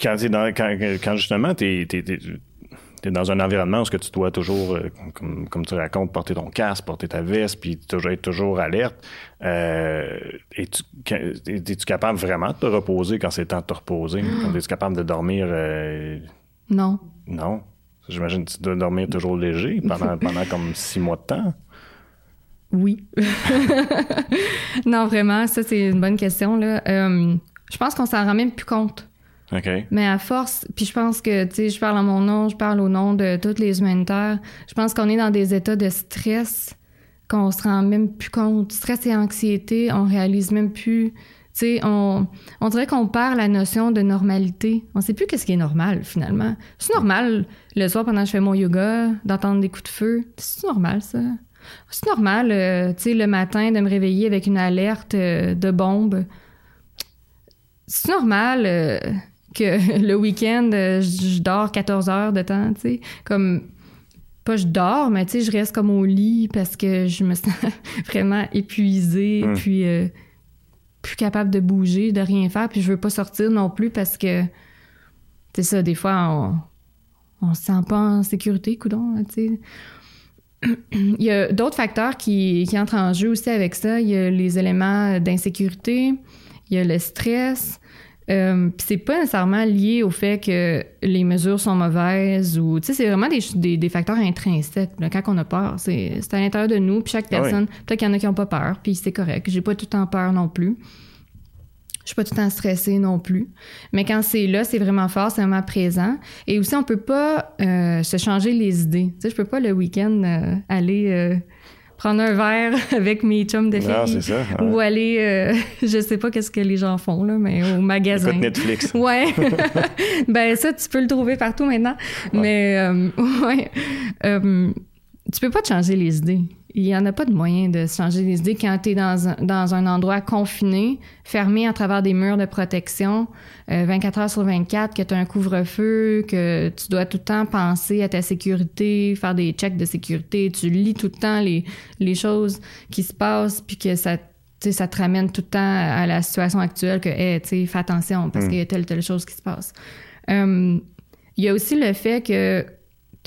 quand, dans, quand, justement, tu es, dans un environnement où ce que tu dois toujours, euh, comme, comme, tu racontes, porter ton casque, porter ta veste, puis toujours être toujours alerte, euh, es-tu es capable vraiment de te reposer quand c'est temps de te reposer? Es-tu capable de dormir? Euh, non. Non? J'imagine que tu dois dormir toujours léger pendant, pendant comme six mois de temps. Oui. non, vraiment, ça, c'est une bonne question. Là. Euh, je pense qu'on s'en rend même plus compte. OK. Mais à force, puis je pense que, tu sais, je parle en mon nom, je parle au nom de toutes les humanitaires. Je pense qu'on est dans des états de stress qu'on se rend même plus compte. Stress et anxiété, on réalise même plus. Tu sais, on, on dirait qu'on perd la notion de normalité. On sait plus qu'est-ce qui est normal, finalement. C'est normal, le soir, pendant que je fais mon yoga, d'entendre des coups de feu. C'est normal, ça. C'est normal, euh, tu sais, le matin, de me réveiller avec une alerte euh, de bombe. C'est normal euh, que le week-end, je dors 14 heures de temps, tu sais. Comme, pas je dors, mais tu sais, je reste comme au lit parce que je me sens vraiment épuisée, hmm. puis euh, plus capable de bouger, de rien faire, puis je veux pas sortir non plus parce que, c'est ça, des fois, on, on se sent pas en sécurité, coudon, tu sais. Il y a d'autres facteurs qui, qui entrent en jeu aussi avec ça. Il y a les éléments d'insécurité, il y a le stress, euh, c'est pas nécessairement lié au fait que les mesures sont mauvaises ou tu sais c'est vraiment des, des, facteurs intrinsèques quand on a peur. C'est à l'intérieur de nous puis chaque ah personne peut-être qu'il y en a qui ont pas peur puis c'est correct. J'ai pas tout le temps peur non plus. Je suis pas tout le temps stressée non plus. Mais quand c'est là c'est vraiment fort c'est vraiment présent. Et aussi on peut pas euh, se changer les idées. Tu sais je peux pas le week-end euh, aller euh, prendre un verre avec mes chums de filles. Ou aller, euh, je sais pas qu'est-ce que les gens font, là, mais au magasin. Netflix. Ouais. ben ça, tu peux le trouver partout maintenant. Mais, euh, ouais. Euh, tu peux pas te changer les idées il n'y en a pas de moyen de changer les idées quand tu es dans un, dans un endroit confiné, fermé à travers des murs de protection, 24 euh, heures sur 24, que tu as un couvre-feu, que tu dois tout le temps penser à ta sécurité, faire des checks de sécurité, tu lis tout le temps les, les choses qui se passent, puis que ça, ça te ramène tout le temps à la situation actuelle, que hey, fais attention parce mm. qu'il y a telle telle chose qui se passe. Euh, il y a aussi le fait que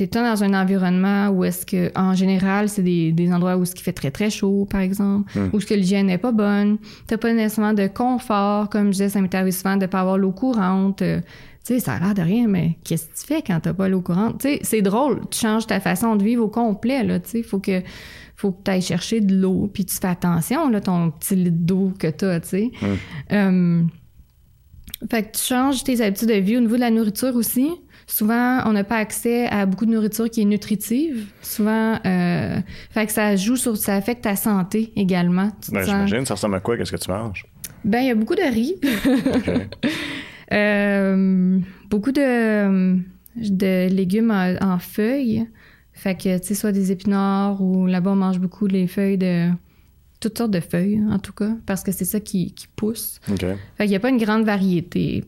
tu es dans un environnement où est-ce que, en général, c'est des, des, endroits où ce qui fait très, très chaud, par exemple, hmm. où ce que l'hygiène n'est pas bonne. T'as pas nécessairement de confort, comme je disais, ça m'est arrivé souvent de pas avoir l'eau courante. Euh, tu sais, ça a l'air de rien, mais qu'est-ce que tu fais quand t'as pas l'eau courante? Tu sais, c'est drôle. Tu changes ta façon de vivre au complet, là, tu sais. Faut que, faut que tu ailles chercher de l'eau, puis tu fais attention, là, ton petit litre d'eau que t'as, tu sais. Hmm. Euh, fait que tu changes tes habitudes de vie au niveau de la nourriture aussi. Souvent, on n'a pas accès à beaucoup de nourriture qui est nutritive. Souvent, euh, fait que ça joue sur, ça affecte ta santé également. Ben, j'imagine, ça ressemble à quoi? Qu'est-ce que tu manges? Ben, il y a beaucoup de riz. euh, beaucoup de, de légumes en, feuilles. Fait que, tu sais, soit des épinards ou là-bas, on mange beaucoup les feuilles de toutes sortes de feuilles, en tout cas, parce que c'est ça qui, qui pousse. Fait qu'il n'y a pas une grande variété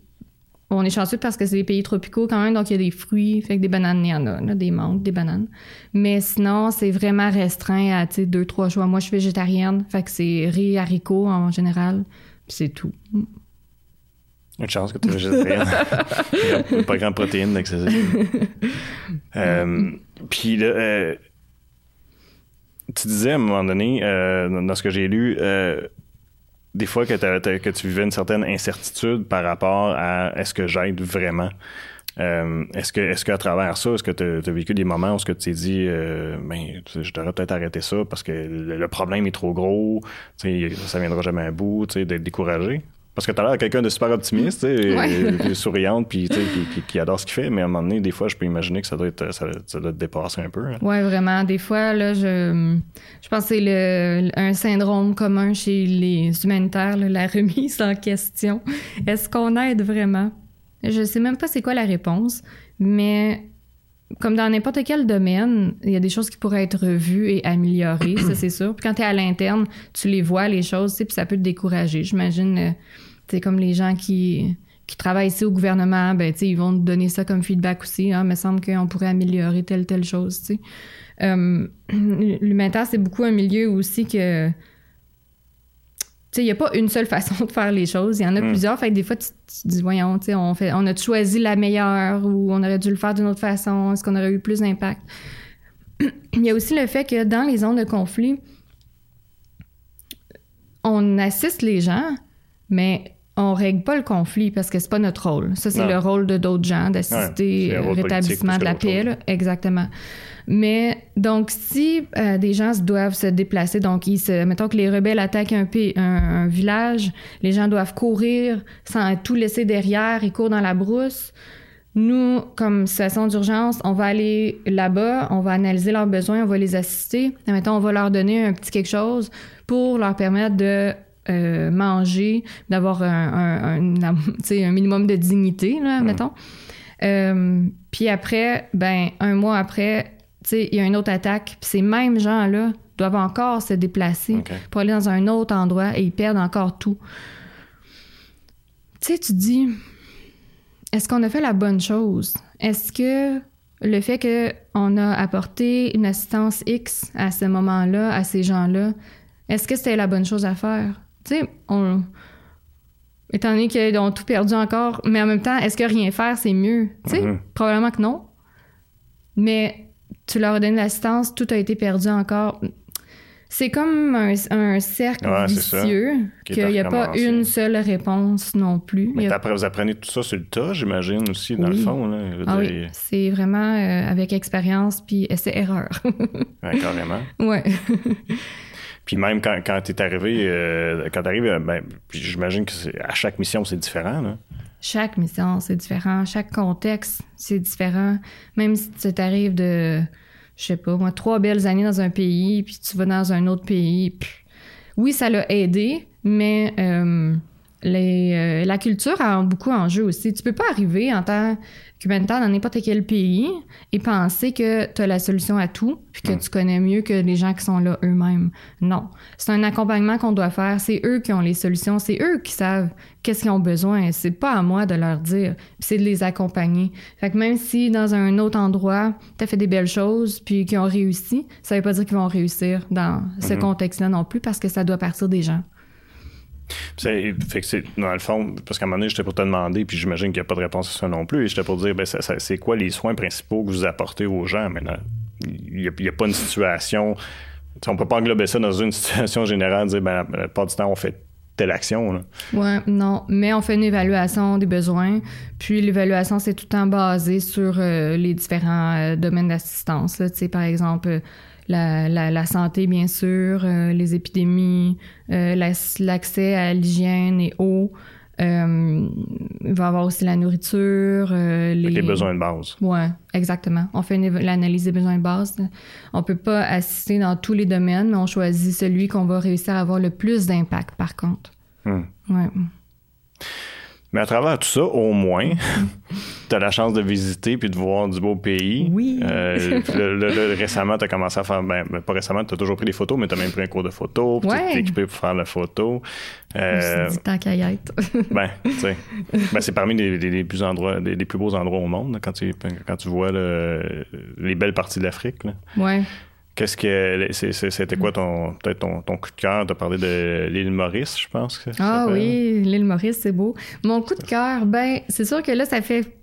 on est chanceux parce que c'est des pays tropicaux quand même, donc il y a des fruits, fait que des bananes, il y en a, des mangues, des bananes. Mais sinon, c'est vraiment restreint à, deux, trois choix. Moi, je suis végétarienne, fait que c'est riz, haricots en général, puis c'est tout. Une chance que tu es végétarienne. il n'y a pas grand protéines, donc euh, puis là, euh, tu disais à un moment donné, euh, dans ce que j'ai lu, des fois que, tu vivais une certaine incertitude par rapport à est-ce que j'aide vraiment? Euh, est-ce que est-ce qu'à travers ça, est-ce que tu as, vécu des moments où tu t'es dit euh, ben je devrais peut-être arrêter ça parce que le, problème est trop gros, ça viendra jamais à bout, d'être découragé? Parce que tu as l'air quelqu'un de super optimiste, souriante, puis qui, qui, adore ce qu'il fait, mais à un moment donné, des fois, je peux imaginer que ça doit être, ça, doit te dépasser un peu. Hein. Oui, vraiment. Des fois, là, je, je pense que c'est le, un syndrome commun chez les humanitaires, la remise en question. Est-ce qu'on aide vraiment? Je sais même pas c'est quoi la réponse, mais comme dans n'importe quel domaine, il y a des choses qui pourraient être revues et améliorées, ça c'est sûr. Puis quand tu es à l'interne, tu les vois, les choses, puis ça peut te décourager. J'imagine, c'est euh, comme les gens qui, qui travaillent ici au gouvernement, ben, ils vont te donner ça comme feedback aussi. Hein, il me semble qu'on pourrait améliorer telle, telle chose. Euh, L'humanitaire, c'est beaucoup un milieu aussi que il n'y a pas une seule façon de faire les choses. Il y en a hmm. plusieurs. Fait que des fois, tu, dis, voyons, on, fait, on a choisi la meilleure ou on aurait dû le faire d'une autre façon. Est-ce qu'on aurait eu plus d'impact? Il y a aussi le fait que dans les zones de conflit, on assiste les gens, mais on règle pas le conflit parce que c'est pas notre rôle. Ça, c'est le rôle de d'autres gens d'assister au rétablissement de la paix. Exactement. Mais donc, si euh, des gens doivent se déplacer, donc ils se, mettons que les rebelles attaquent un, un, village, les gens doivent courir sans tout laisser derrière, ils courent dans la brousse. Nous, comme situation d'urgence, on va aller là-bas, on va analyser leurs besoins, on va les assister. Mettons, on va leur donner un petit quelque chose pour leur permettre de euh, manger, d'avoir un, un, un, minimum de dignité, là, mettons. Euh, puis après, ben un mois après, il y a une autre attaque, puis ces mêmes gens-là doivent encore se déplacer pour aller dans un autre endroit et ils perdent encore tout. Tu sais, tu dis, est-ce qu'on a fait la bonne chose? Est-ce que le fait qu'on a apporté une assistance X à ce moment-là, à ces gens-là, est-ce que c'était la bonne chose à faire? Tu sais, on. Étant donné qu'ils ont tout perdu encore, mais en même temps, est-ce que rien faire, c'est mieux? Tu sais, mm-hmm. probablement que non. Mais tu leur donnes l'assistance, tout a été perdu encore. C'est comme un, cercle vicieux qu'il n'y a pas une seule réponse non plus. Mais après, vous apprenez tout ça sur le tas, j'imagine aussi, dans le fond. Là. Ah oui, c'est vraiment euh, avec expérience puis essai-erreur. ouais, carrément. Ouais. Puis même quand, quand tu es arrivé, euh, quand tu arrives, euh, ben, j'imagine que à chaque mission, c'est différent. Là. Chaque mission, c'est différent. Chaque contexte, c'est différent. Même si tu t'arrives de je sais pas, moi, trois belles années dans un pays, puis tu vas dans un autre pays. oui, ça l'a aidé, mais euh, les, euh, la culture a beaucoup en jeu aussi. Tu peux pas arriver en tant qu'humanitaire dans n'importe quel pays et penser que tu as la solution à tout puis que tu connais mieux que les gens qui sont là eux-mêmes. Non. C'est un accompagnement qu'on doit faire. C'est eux qui ont les solutions. C'est eux qui savent qu'est-ce qu'ils ont besoin. C'est pas à moi de leur dire. C'est de les accompagner. Fait que même si dans un autre endroit, tu as fait des belles choses puis qu'ils ont réussi, ça veut pas dire qu'ils vont réussir dans ce mm-hmm. contexte-là non plus parce que ça doit partir des gens. Fait que c'est, dans le fond, parce qu'à un moment donné, j'étais pour te demander, puis j'imagine qu'il n'y a pas de réponse à ça non plus, et j'étais pour dire, ben, c'est quoi les soins principaux que vous apportez aux gens? Maintenant? Il n'y a, pas une situation. On peut pas englober ça dans une situation générale, dire, ben, la du temps, on fait telle action. Là. Ouais, non. Mais on fait une évaluation des besoins. Puis l'évaluation, c'est tout le temps basé sur euh, les différents euh, domaines d'assistance. Sais, par exemple, la, santé, bien sûr, euh, les épidémies, euh, l'accès à l'hygiène et eau. Euh, il va y avoir aussi la nourriture. les... les... besoins de base. Oui, exactement. On fait l'analyse des besoins de base. On peut pas assister dans tous les domaines, mais on choisit celui qu'on va réussir à avoir le plus d'impact, par contre. Ouais. Mais à travers tout ça, au moins, tu as la chance de visiter puis de voir du beau pays. Oui. Euh, récemment, tu as commencé à faire, ben, pas récemment, tu as toujours pris des photos, mais tu as même pris un cours de photo, puis tu équipé pour faire la photo. Euh, tant qu'à y être. ben, tu sais, ben, c'est parmi les, plus endroits, les, plus beaux endroits au monde, quand tu, quand tu vois les belles parties de l'Afrique. Ouais. Qu'est-ce que c'était quoi ton peut-être ton, coup de cœur de parler de l'île Maurice, je pense que Ah oui, l'île Maurice, c'est beau. Mon coup de cœur, ben c'est sûr que là ça fait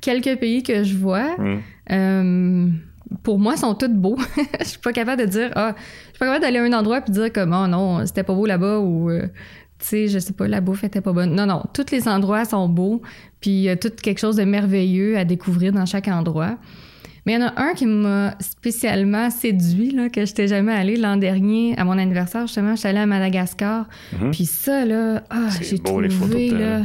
quelques pays que je vois. Hmm. Euh, pour moi, ils sont tous beaux. je suis pas capable de dire ah, je suis pas capable d'aller à un endroit puis dire comme oh non, c'était pas beau là-bas ou euh, tu sais, je sais pas, la bouffe était pas bonne. Non, non, tous les endroits sont beaux, puis il y a tout quelque chose de merveilleux à découvrir dans chaque endroit. Mais il y en a un qui m'a spécialement séduit, là, que je n'étais jamais allé l'an dernier, à mon anniversaire, justement, je suis allée à Madagascar. Mhm. Puis ça, là, ah, j'ai trouvé, là,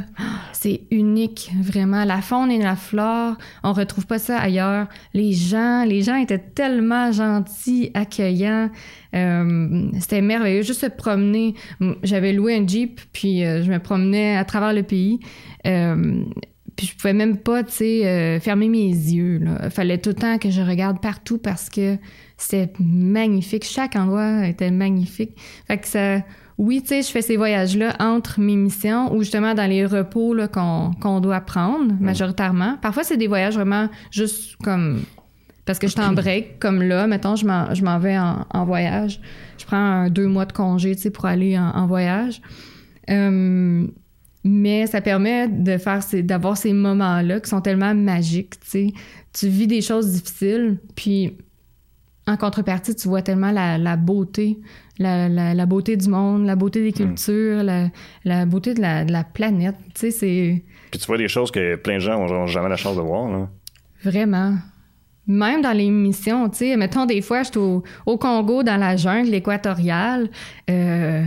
c'est unique, vraiment. La faune et la flore, on retrouve pas ça ailleurs. Les gens, les gens étaient tellement gentils, accueillants. Euh, c'était merveilleux, juste se promener. J'avais loué un Jeep, puis euh, je me promenais à travers le pays. Euh, puis je pouvais même pas, tu sais, euh, fermer mes yeux. Il fallait tout le temps que je regarde partout parce que c'était magnifique. Chaque endroit était magnifique. Fait que ça... Oui, tu sais, je fais ces voyages-là entre mes missions ou justement dans les repos qu'on doit prendre majoritairement. Parfois, c'est des voyages vraiment juste comme... Parce que je t'en break, comme là, mettons, je m'en vais en, voyage. Je prends deux mois de congé, tu sais, pour aller en, en voyage. Euh, mais ça permet de faire d'avoir ces moments-là qui sont tellement magiques, tu sais. Tu vis des choses difficiles, puis en contrepartie, tu vois tellement la, beauté, la, beauté du monde, la beauté des hmm. cultures, la, beauté de la, planète, tu sais, c'est... Puis tu vois des choses que plein de gens n'ont jamais la chance de voir, là. Vraiment. Même dans les missions, tu sais, mettons des fois, je suis au, au, Congo, dans la jungle équatoriale, euh,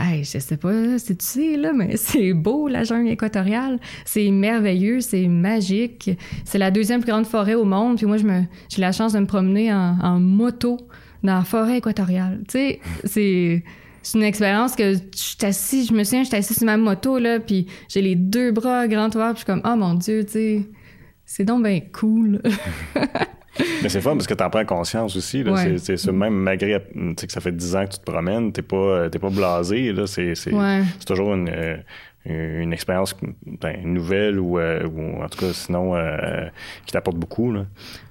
Hey, je sais pas si tu sais, là, mais c'est beau, la jungle équatoriale. C'est merveilleux, c'est magique. C'est la deuxième plus grande forêt au monde. Puis moi, je me, j'ai la chance de me promener en, moto dans la forêt équatoriale. Tu sais, c'est, c'est une expérience que je suis assis, je me souviens, je suis assis sur ma moto, là, puis j'ai les deux bras grands ouverts, puis je suis comme, oh mon Dieu, tu sais, c'est donc bien cool. Mais c'est fun parce que tu en prends conscience aussi. C'est ça, même malgré que ça fait 10 ans que tu te promènes, t'es pas, pas blasé. C'est toujours une, euh, une expérience ben, nouvelle ou, euh, ou, en tout cas sinon euh, qui t'apporte beaucoup. Là.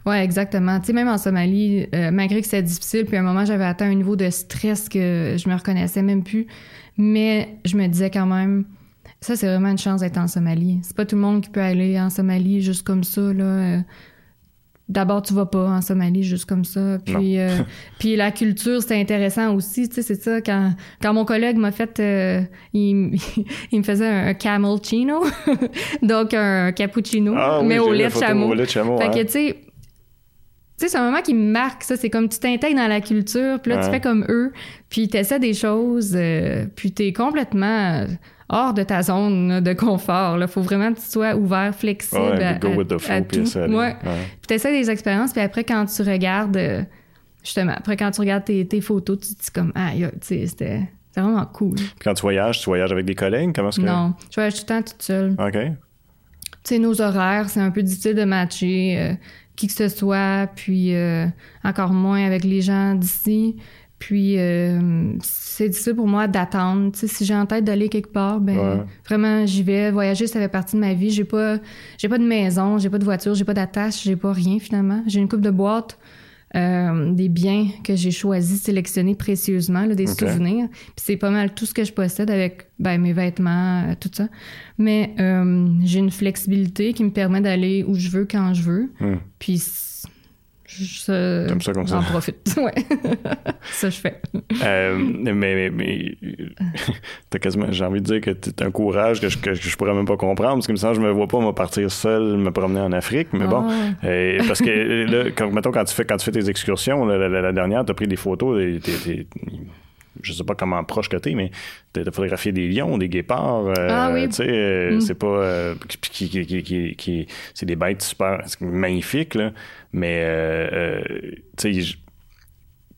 Ouais, exactement. Tu sais, même en Somalie, malgré que c'était difficile, puis à un moment j'avais atteint un niveau de stress que je me reconnaissais même plus, mais je me disais quand même ça, c'est vraiment une chance d'être en Somalie. C'est pas tout le monde qui peut aller en Somalie juste comme ça, là. Euh, d'abord, tu vas pas en Somalie juste comme ça. Puis, euh, puis la culture, c'est intéressant aussi. Tu sais, c'est ça. Quand, quand mon collègue m'a fait, euh, il, il, me faisait un, camel chino, donc un cappuccino, ah mais au lait de chameau. Fait que, tu sais, tu sais, c'est un moment qui me marque, ça. C'est comme tu t'intègres dans la culture, puis là, tu fais comme eux, puis tu essaies des choses, puis tu es complètement hors de ta zone de confort. Il faut vraiment que tu sois ouvert, flexible ouais, à, go with the flow, Puis tu essaies des expériences, puis après, quand tu regardes, euh, justement, après, quand tu regardes tes, photos, tu te dis comme, ah, tu sais, c'était vraiment cool. Puis quand tu voyages, tu voyages avec des collègues? Comment est-ce que... Non, je voyage tout le temps toute seule. OK. Tu sais, nos horaires, c'est un peu difficile de matcher euh, qui que ce soit, puis euh, encore moins avec les gens d'ici. Puis euh, c'est difficile pour moi d'attendre. si j'ai en tête d'aller quelque part, ben vraiment j'y vais. Voyager, ça fait partie de ma vie. J'ai pas j'ai pas de maison, j'ai pas de voiture, j'ai pas d'attache, j'ai pas rien finalement. J'ai une coupe de boîte, euh, des biens que j'ai choisis, sélectionnés précieusement, des souvenirs. Puis c'est pas mal tout ce que je possède avec ben, mes vêtements, euh, tout ça. Mais j'ai une flexibilité qui me permet d'aller où je veux quand je veux. Hmm. Puis ça comme ça. J'en profite, ouais. ça, je fais. Euh, mais mais, t'as quasiment, j'ai envie de dire que t'as un courage que je, que, je pourrais même pas comprendre, parce que me je me vois pas me partir seul, me promener en Afrique, mais bon. Ah. Euh, parce que là, quand, mettons, quand tu fais, quand tu fais tes excursions, la, la, dernière, t'as pris des photos, t'es, je sais pas comment proche que t'es, mais t'as photographié des lions, des guépards. Euh, ah oui. Tu sais, euh, mm. c'est pas. Euh, qui, qui, qui, qui c'est des bêtes super magnifiques, là. Mais, tu sais,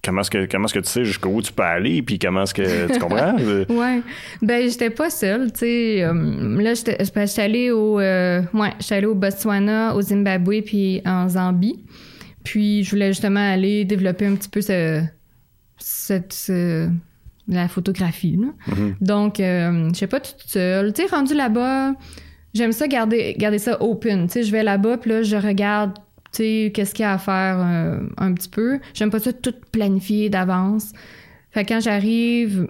comment est-ce que comment est-ce que tu sais jusqu'où tu peux aller puis comment est-ce que tu comprends ouais ben j'étais pas seule tu sais là j'étais allée au ouais j'étais allée au Botswana au Zimbabwe puis en Zambie puis je voulais justement aller développer un petit peu ce cette la photographie. Mm-hmm. Donc, euh, je sais pas toute seule. Tu sais, rendu là-bas, j'aime ça garder, garder ça open. Tu sais, je vais là-bas, puis là, je regarde, tu sais, qu'est-ce qu'il y a à faire euh, un petit peu. J'aime pas ça tout planifier d'avance. Fait que quand j'arrive,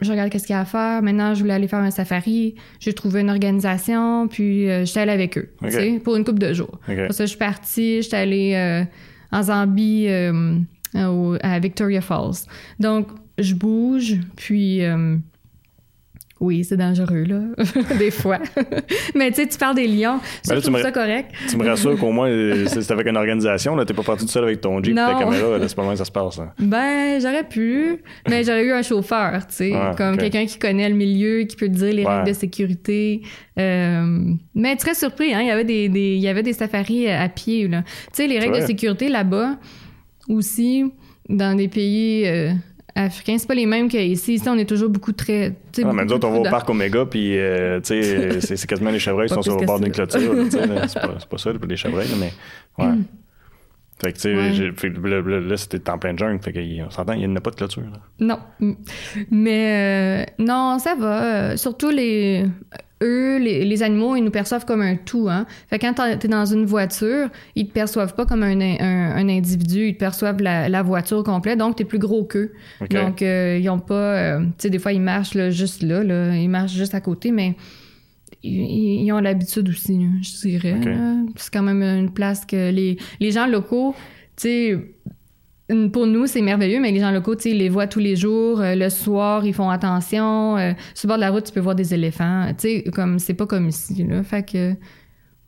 je regarde qu'est-ce qu'il y a à faire. Maintenant, je voulais aller faire un safari. J'ai trouvé une organisation, puis euh, j'étais allée avec eux, tu sais, pour une couple de jours. Pour ça, je suis partie, j'étais allée en Zambie à Victoria Falls. Donc, je bouge, puis euh, oui, c'est dangereux, là, des fois. Mais tu sais, tu parles des lions, ben je trouve ça correct. Tu me rassures qu'au moins, euh, c'est avec une organisation, là, t'es pas parti tout seul avec ton Jeep et ta caméra, c'est pas mal ça se passe. Hein. Ben, j'aurais pu, mais j'aurais eu un chauffeur, tu sais, comme quelqu'un qui connaît le milieu, qui peut te dire les règles de sécurité. Euh, mais très surpris, hein, il y avait des, il y avait des safaris à pied, là. Tu sais, les règles de sécurité là-bas, aussi, dans des pays... Euh, africains, c'est pas les mêmes qu'ici. Ici, on est toujours beaucoup très. Ah, mais nous autres, on va au parc Omega, puis euh, c'est, c'est quasiment les chevreuils qui sont sur le bord d'une clôture. c'est, pas, c'est pas ça, les chevreuils, mais. Ouais. Mm. Fait que, tu sais, là, c'était en plein jungle. Fait qu'on s'entend, il n'y a pas de clôture. Là. Non. Mais euh, non, ça va. Euh, surtout les eux, les, animaux, ils nous perçoivent comme un tout. Hein? Fait que quand t'es dans une voiture, ils te perçoivent pas comme un, un, individu, ils te perçoivent la, voiture complète, donc t'es plus gros qu'eux. Donc, euh, ils ont pas... Euh, tu sais, des fois, ils marchent là, juste là, là, ils marchent juste à côté, mais ils, ont l'habitude aussi, je dirais. C'est quand même une place que les, les gens locaux, tu sais pour nous, c'est merveilleux, mais les gens locaux, tu sais, les voient tous les jours. Euh, le soir, ils font attention. Euh, sur le bord de la route, tu peux voir des éléphants. Tu sais, comme c'est pas comme ici, là. Fait que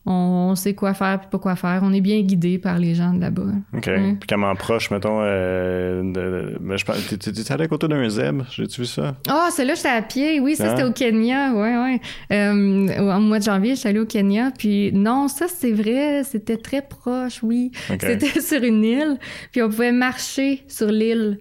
on sait quoi faire puis pas quoi faire. On est bien guidé par les gens de là-bas. OK. Puis comment proche, mettons, euh, de, je pense, tu allé à côté d'un zèbre, j'ai-tu vu ça? Ah, oh, celle-là, j'étais à pied. Oui, ça, c'était hein? au Kenya. Ouais, ouais. Euh, au mois de janvier, j'étais allée au Kenya. Puis non, ça, c'est vrai, c'était très proche, oui. C'était sur une île. Puis on pouvait marcher sur l'île.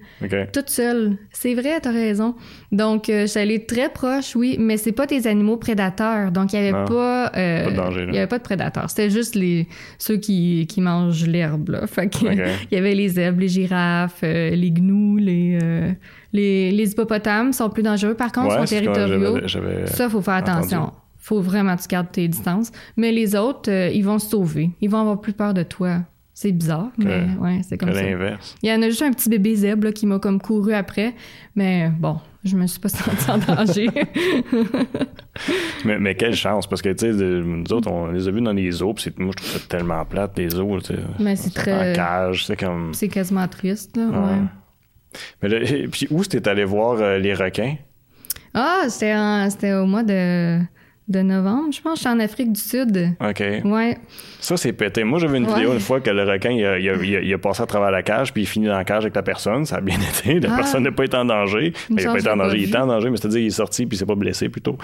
Toute seule. C'est vrai, t'as raison. Donc, euh, allée très proche, oui, mais c'est pas des animaux prédateurs. Donc, il y avait pas... Euh, pas de danger, Il y avait pas de prédateurs. C'était juste les ceux qui, qui mangent l'herbe. Là. Fait que, il y avait les zèbres, les girafes, euh, les gnous, les, euh, les, les hippopotames sont plus dangereux. Par contre, sont territoriaux. Ça, faut faire attention. Faut vraiment que tu gardes tes distances. Mais les autres, euh, ils vont se sauver. Ils vont avoir plus peur de toi. C'est bizarre, mais ouais, c'est comme ça. l'inverse. Il y en a juste un petit bébé zèbre qui m'a comme couru après, mais bon, je me suis pas sentie en danger. mais, quelle chance, parce que, tu sais, nous autres, on les a vus dans les eaux, puis moi, je trouve ça tellement plate, les eaux, tu sais. Mais c'est très... En cage, c'est comme... C'est quasiment triste, là, ouais. Mais là, puis où c'était allé voir euh, les requins? Ah, c'était au mois de de novembre, je pense. Je suis en Afrique du Sud. OK. Ouais. Ça, c'est pété. Moi, vu une vidéo une fois que le requin, il a, il, a, passé à travers la cage, puis il finit dans la cage avec la personne. Ça a bien été. La ah. personne n'a pas été en danger. Mais il n'a pas été en danger. Il était en danger, mais c'est-à-dire qu'il est sorti, puis il s'est pas blessé plutôt.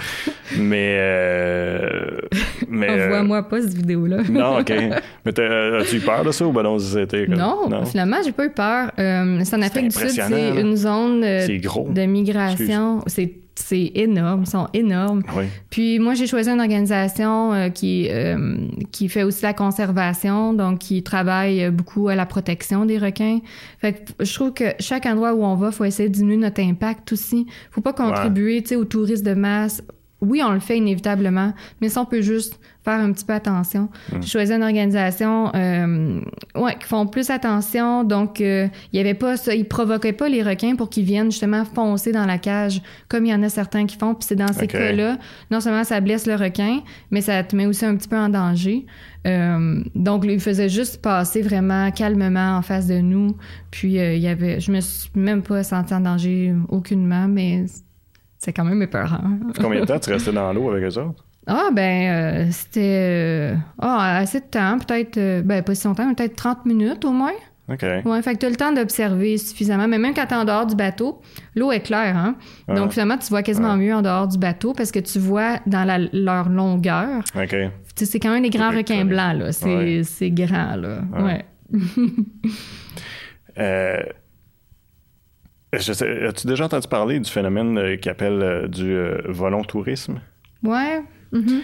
mais. Euh, mais Envoie-moi pas cette vidéo-là. non, OK. Mais as-tu eu peur de ça ou ben non, c'était. Non, non, finalement, j'ai pas eu peur. Euh, c'est en Afrique du Sud, c'est une zone euh, de migration. C'est c'est énorme, ils sont énormes. Puis moi, j'ai choisi une organisation euh, qui, euh, qui fait aussi la conservation, donc qui travaille beaucoup à la protection des requins. Fait que je trouve que chaque endroit où on va, faut essayer de diminuer notre impact aussi. Faut pas contribuer, tu sais, aux touristes de masse. Oui, on le fait inévitablement, mais si on peut juste faire un petit peu attention. Mmh. J'ai choisi une organisation euh, ouais, qui font plus attention. Donc, euh, il y avait pas ça. Ils provoquaient pas les requins pour qu'ils viennent justement foncer dans la cage, comme il y en a certains qui font. Puis c'est dans ces cas-là, non seulement ça blesse le requin, mais ça te met aussi un petit peu en danger. Euh, donc, ils faisaient juste passer vraiment calmement en face de nous. Puis, euh, il y avait, je me suis même pas sentie en danger aucunement, mais c'est quand même épeurant. Combien de temps tu restais dans l'eau avec eux autres? Ah, ben, euh, c'était. Euh, ah, assez de temps, peut-être. Euh, ben, pas si longtemps, peut-être 30 minutes au moins. OK. Ouais, fait que tu as le temps d'observer suffisamment. Mais même quand tu es en dehors du bateau, l'eau est claire, hein. Donc, finalement, tu vois quasiment mieux en dehors du bateau parce que tu vois dans la, leur longueur. OK. C'est quand même des grands requins blancs, là. C'est grand, là. Ouais. As-tu déjà entendu parler du phénomène qui appelle du volontourisme? Ouais. Mm-hmm.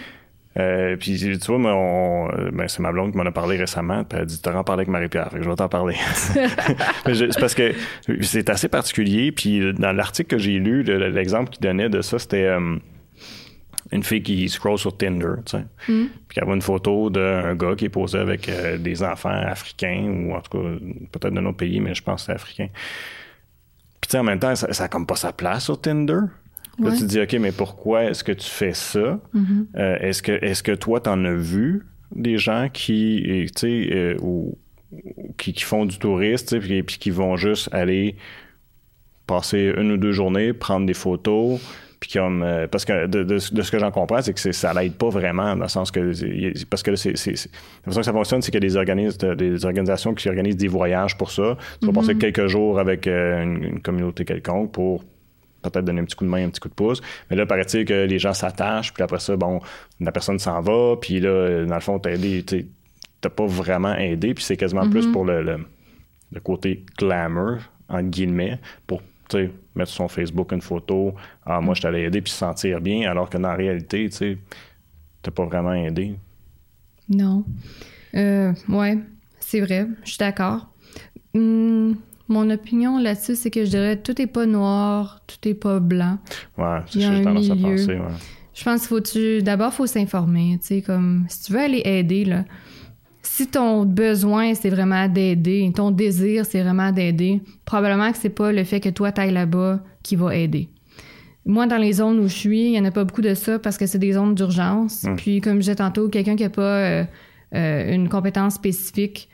Euh, puis tu vois, euh, ben, c'est ma blonde qui m'en a parlé récemment, puis elle a dit T'auras en parler avec Marie-Pierre, fait que je vais t'en parler. c'est parce que c'est assez particulier, puis dans l'article que j'ai lu, l'exemple qu'il donnait de ça, c'était euh, une fille qui scroll sur Tinder, tu sais, mm. puis qui avait une photo d'un gars qui est posé avec des enfants africains, ou en tout cas, peut-être d'un autre pays, mais je pense que c'est africain. Puis tu sais, en même temps, ça, ça a comme pas sa place sur Tinder. Là, tu te dis, OK, mais pourquoi est-ce que tu fais ça? Mm-hmm. Euh, est-ce que, est que toi, tu en as vu des gens qui, tu sais, euh, ou, qui, font du tourisme, puis, puis qui vont juste aller passer une ou deux journées, prendre des photos, puis comme euh, parce que de, ce que j'en comprends c'est que ça l'aide pas vraiment dans le sens que parce que c'est, la façon que ça fonctionne c'est qu'il y a des organismes des organisations qui organisent des voyages pour ça tu vas passer mm-hmm. quelques jours avec une, communauté quelconque pour peut-être donner un petit coup de main, un petit coup de pouce. Mais là, paraît-il que les gens s'attachent, puis après ça, bon, la personne s'en va, puis là, dans le fond, t'as aidé, t'as pas vraiment aidé, puis c'est quasiment plus mm-hmm. pour le, le, côté glamour, en guillemets, pour mettre sur son Facebook une photo, ah, moi, je t'allais aider, puis se sentir bien, alors que dans la réalité, tu sais, t'as pas vraiment aidé. Non. Euh, ouais, c'est vrai, je suis d'accord. Hum, mon opinion là-dessus, c'est que je dirais tout est pas noir, tout est pas blanc. Ouais, c'est ce que j'ai tendance à penser. Ouais. Je pense qu'il faut tu d'abord faut s'informer, tu sais comme si tu veux aller aider là. Si ton besoin c'est vraiment d'aider, ton désir c'est vraiment d'aider, probablement que c'est pas le fait que toi t'ailles là-bas qui va aider. Moi, dans les zones où je suis, il y en a pas beaucoup de ça parce que c'est des zones d'urgence. Hmm. Puis, comme je disais tantôt, quelqu'un qui a pas euh, euh, une compétence spécifique,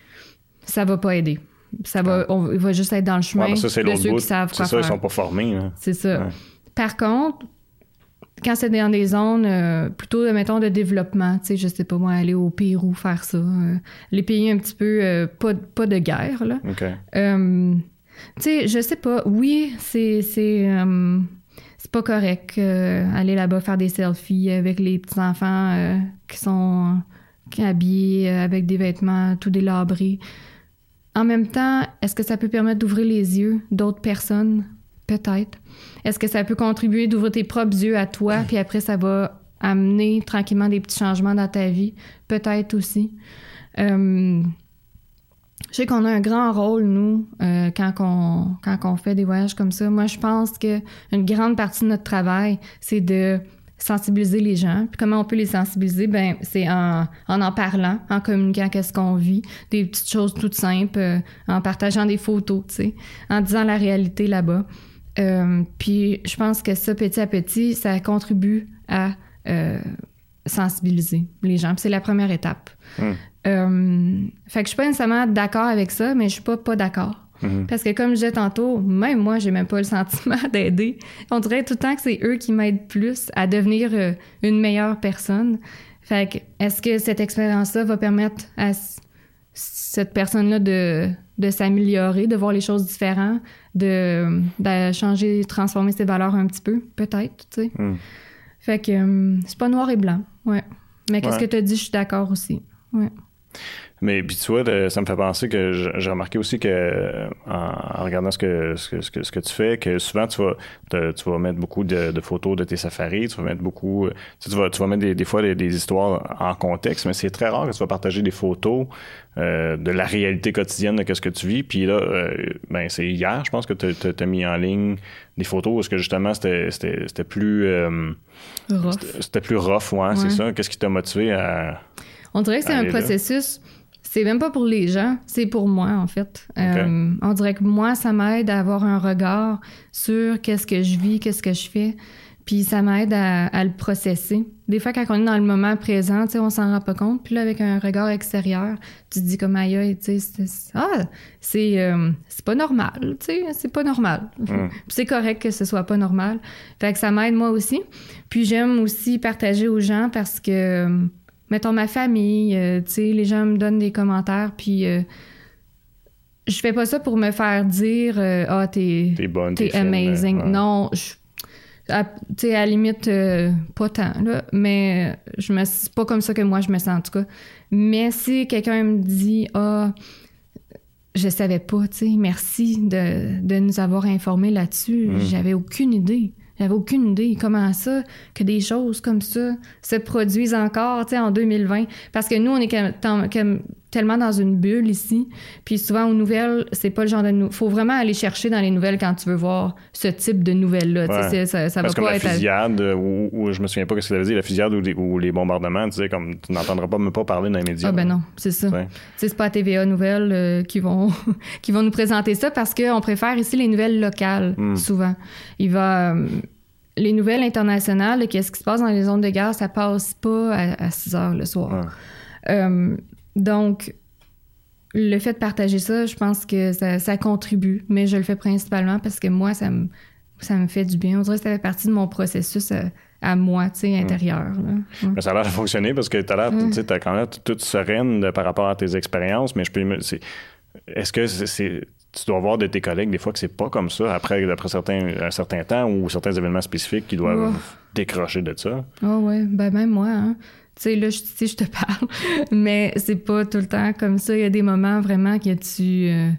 ça va pas aider. Ça va, on, va juste être dans le chemin ça, de ceux qui savent quoi C'est ça, ils sont pas formés. C'est ça. Par contre, quand c'est dans des zones euh, plutôt, mettons, de développement, tu sais, je sais pas moi, aller au Pérou faire ça, euh, les pays un petit peu euh, pas, pas de guerre, là. OK. tu sais, je sais pas, oui, c'est c'est c'est pas correct aller là-bas faire des selfies avec les petits enfants qui sont habillés avec des vêtements tout délabrés. En même temps, est-ce que ça peut permettre d'ouvrir les yeux d'autres personnes? Peut-être. Est-ce que ça peut contribuer d'ouvrir tes propres yeux à toi, puis après, ça va amener tranquillement des petits changements dans ta vie, peut-être aussi. Euh, je sais qu'on a un grand rôle, nous, euh, quand, on, quand fait des voyages comme ça. Moi, je pense que une grande partie de notre travail, c'est de sensibiliser les gens. Puis comment on peut les sensibiliser? Ben, c'est en, en, en parlant, en communiquant qu'est-ce qu'on vit, des petites choses toutes simples, euh, en partageant des photos, tu sais, en disant la réalité là-bas. Euh, puis je pense que ça, petit à petit, ça contribue à euh, sensibiliser les gens. c'est la première étape. Hmm. Euh, fait que je suis pas nécessairement d'accord avec ça, mais je suis pas pas d'accord. Mhm. Parce que comme je disais tantôt, même moi, j'ai même pas le sentiment d'aider. On dirait tout le temps que c'est eux qui m'aident plus à devenir euh, une meilleure personne. Fait que est-ce que cette expérience-là va permettre à cette personne-là de, de s'améliorer, de voir les choses différentes, de, de, changer, transformer ses valeurs un petit peu? Peut-être, tu sais. Mhm. Fait que euh, c'est pas noir et blanc, ouais. Mais qu'est-ce que tu as dit, je suis d'accord aussi. Ouais. Mais puis tu vois, ça me fait penser que j'ai remarqué aussi que en, regardant ce que, ce que, ce, que, tu fais, que souvent tu vas tu vas mettre beaucoup de, photos de tes safaris, tu vas mettre beaucoup tu, vas, tu vas mettre des, des fois des, histoires en contexte, mais c'est très rare que tu vas partager des photos euh, de la réalité quotidienne de ce que tu vis. Puis là, euh, ben c'est hier, je pense que tu as, mis en ligne des photos parce que justement c'était plus euh, c'était plus rough, ouais, c'est ça. Qu'est-ce qui t'a motivé à on dirait que c'est un processus c'est même pas pour les gens, c'est pour moi, en fait. Euh, on dirait que moi, ça m'aide à avoir un regard sur qu'est-ce que je vis, qu'est-ce que je fais. Puis ça m'aide à, le processer. Des fois, quand on est dans le moment présent, on s'en rend pas compte. Puis là, avec un regard extérieur, tu te dis comme aïe, tu sais, ah, c'est euh, c'est pas normal, tu sais, c'est pas normal. Hmm. c'est correct que ce soit pas normal. Fait que ça m'aide moi aussi. Puis j'aime aussi partager aux gens parce que mettons ma famille, euh, tu sais, les gens me donnent des commentaires, puis euh, je fais pas ça pour me faire dire euh, ah t'es t'es bonne, t'es amazing. Non, tu sais à la limite pas tant là, mais je me c'est pas comme ça que moi je me sens en tout cas. Mais si quelqu'un me dit ah je savais pas, tu sais, merci de, de nous avoir informés là-dessus. Mm. J'avais aucune idée. J'avais aucune idée comment ça, que des choses comme ça se produisent encore, tu sais, en 2020. Parce que nous, on est tellement dans une bulle ici. Puis souvent, aux nouvelles, c'est pas le genre de... Il faut vraiment aller chercher dans les nouvelles quand tu veux voir ce type de nouvelles-là. Ouais. Ça, ça Parce va pas la fusillade, ou, je me souviens pas ce que ça veut dire, la fusillade ou les, bombardements, tu sais, comme tu n'entendras pas même pas parler dans les médias. Ah ben non, c'est ça. C'est pas à TVA Nouvelles euh, qui, vont, qui vont nous présenter ça parce qu'on préfère ici les nouvelles locales, hmm. souvent. Il va... Euh, les nouvelles internationales, qu'est-ce qui se passe dans les zones de guerre, ça passe pas à, 6 heures le soir. Euh, donc, le fait de partager ça, je pense que ça, contribue, mais je le fais principalement parce que moi, ça me, ça me fait du bien. On dirait que ça fait partie de mon processus euh, à, moi, tu sais, intérieur. Mais ça a l'air de fonctionner parce que tu as l'air, tu as quand même toute sereine par rapport à tes expériences, mais je peux. Est-ce que c'est tu dois voir de tes collègues des fois que c'est pas comme ça après, après certains, un certain temps ou certains événements spécifiques qui doivent décrocher de ça? Oh ouais, ben même moi, hein. Tu sais, là, je, je te parle, mais c'est pas tout le temps comme ça. Il y a des moments vraiment que tu... Euh,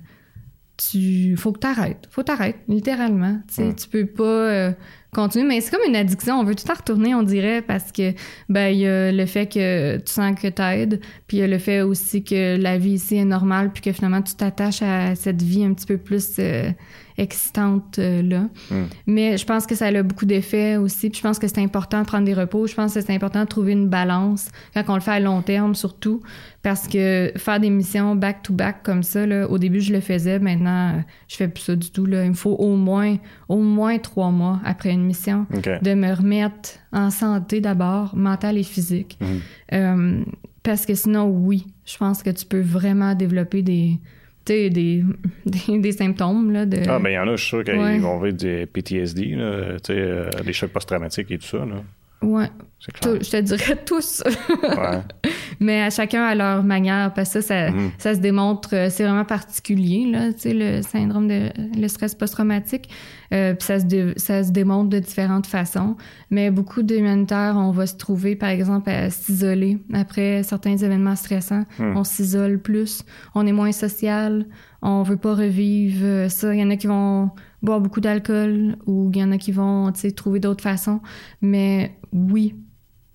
tu faut que t'arrêtes. Faut t'arrêter, littéralement. Tu sais, tu peux pas... Euh, continuer. Mais c'est comme une addiction. On veut tout en retourner, on dirait, parce que ben il y a le fait que tu sens que t'aides, puis il y a le fait aussi que la vie ici est normale, puis que finalement tu t'attaches à cette vie un petit peu plus euh, excitante euh, là. Hmm. Mais je pense que ça a beaucoup d'effets aussi. Puis je pense que c'est important de prendre des repos. Je pense que c'est important de trouver une balance quand on le fait à long terme surtout. Parce que faire des missions back-to-back comme ça, là, au début je le faisais, maintenant je fais plus ça du tout. Là. Il me faut au moins, au moins trois mois après une mission de me remettre en santé d'abord, mentale et physique. Hmm. Euh, parce que sinon, oui, je pense que tu peux vraiment développer des, des, des, des, symptômes. Là, de... Ah, ben il y en a, je suis sûr qu'ils vont vivre des PTSD, là, euh, des chocs post-traumatiques et tout ça. Là. Ouais. Je te dirais tous. ouais. Mais à chacun à leur manière, parce que ça, ça, se démontre, euh, c'est vraiment particulier, là, le syndrome de le stress post-traumatique. Euh, puis ça se, ça se démontre de différentes façons. Mais beaucoup d'humanitaires, on va se trouver, par exemple, à s'isoler après certains événements stressants. Hmm. On s'isole plus, on est moins social, on veut pas revivre ça. Il y en a qui vont boire beaucoup d'alcool ou il y en a qui vont trouver d'autres façons. Mais oui,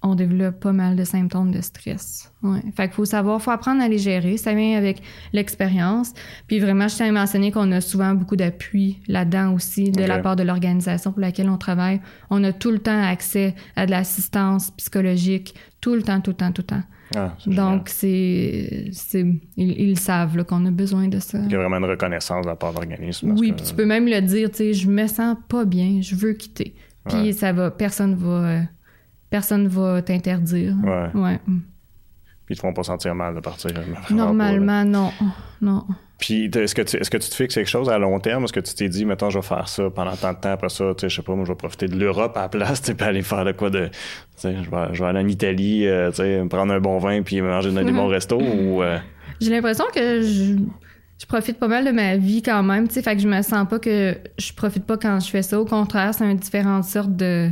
on développe pas mal de symptômes de stress. Ouais. Fait qu'il faut savoir, faut apprendre à les gérer. Ça vient avec l'expérience. Puis vraiment, je tiens à mentionner qu'on a souvent beaucoup d'appui là-dedans aussi de la part de l'organisation pour laquelle on travaille. On a tout le temps accès à de l'assistance psychologique, tout le temps, tout le temps, tout le temps. Ah, Donc, c'est, ils, ils, savent qu'on a besoin de ça. Il y a vraiment une reconnaissance de la part de l'organisme. Oui, puis tu peux même le dire, tu sais, je me sens pas bien, je veux quitter. Puis ça va, personne va euh, personne va t'interdire. Ouais. ouais. Puis ils te font pas sentir mal de partir. Normalement, non. Non. Puis est-ce que, tu, est-ce que tu te fixes quelque chose à long terme? Est-ce que tu t'es dit, mettons, je vais faire ça pendant tant de temps, après ça, tu sais, je sais pas, moi, je vais profiter de l'Europe à la place, tu aller faire de quoi de. Tu sais, je vais, je vais aller en Italie, euh, tu sais, prendre un bon vin puis manger dans des bons restos ou. Euh? J'ai l'impression que je, je profite pas mal de ma vie quand même, tu sais, fait que je me sens pas que je profite pas quand je fais ça. Au contraire, c'est une différente sorte de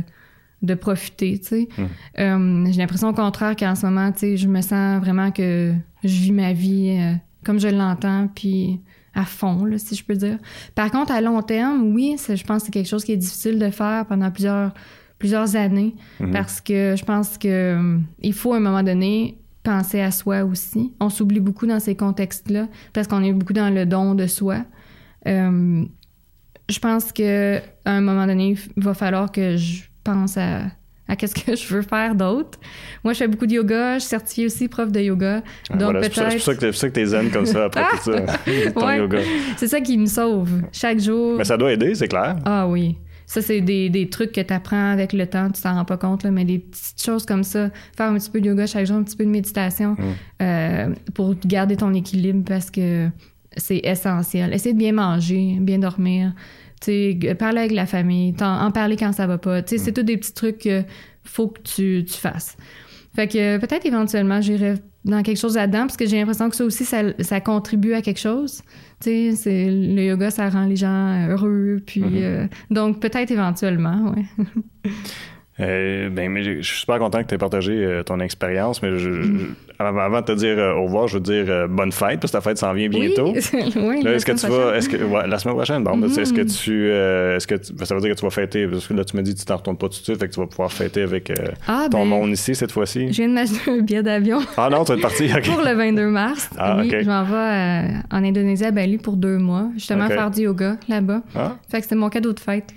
de profiter, tu sais. Hmm. Euh, j'ai l'impression au contraire qu'en ce moment, tu sais, je me sens vraiment que je vis ma vie euh, comme je l'entends, puis à fond, là, si je peux dire. Par contre, à long terme, oui, je pense que c'est quelque chose qui est difficile de faire pendant plusieurs, plusieurs années, parce que je pense que euh, il faut à un moment donné penser à soi aussi. On s'oublie beaucoup dans ces contextes-là, parce qu'on est beaucoup dans le don de soi. je pense que à un moment donné, il va falloir que je pense à, qu'est-ce que je veux faire d'autre. Moi, je fais beaucoup de yoga. Je suis certifiée aussi prof de yoga. Ah, donc, peut-être... C'est pour ça que t'es zen comme ça après tout ça, ton yoga. C'est ça qui me sauve chaque jour. Mais ça doit aider, c'est clair. Ah oui. Ça, c'est des, trucs que tu apprends avec le temps, tu t'en rends pas compte, là, mais des petites choses comme ça, faire un petit peu de yoga chaque jour, un petit peu de méditation mm. euh, pour garder ton équilibre parce que c'est essentiel. Essayer de bien manger, bien dormir, parler avec la famille, en, parler quand ça va pas. C'est mm. tous des petits trucs qu'il faut que tu, tu, fasses. Fait que peut-être éventuellement, j'irai dans quelque chose là-dedans, parce que j'ai l'impression que ça aussi, ça, ça contribue à quelque chose. Tu sais, le yoga, ça rend les gens heureux. Puis, mm-hmm. euh, donc, peut-être éventuellement, ouais. Euh, ben, mais je suis super content que tu aies partagé euh, ton expérience, mais je, avant de te dire euh, au revoir, je veux dire bonne fête, parce que ta fête s'en vient bientôt. Oui, là, est-ce que tu vas, est-ce que, ouais, la semaine prochaine, bon, ben, est-ce que mm-hmm. tu, est-ce que ça veut dire que tu vas fêter, parce que là, tu me dis que tu t'en retournes pas tout de suite, fait que tu vas pouvoir fêter avec ah, ton ben, monde ici cette fois-ci. Je viens de m'acheter un billet d'avion. Ah non, tu vas partir, OK. pour le 22 mars. Ah, oui, je m'en vais en Indonésie à Bali pour deux mois, justement faire du yoga là-bas. Ah. Fait que c'était mon cadeau de fête.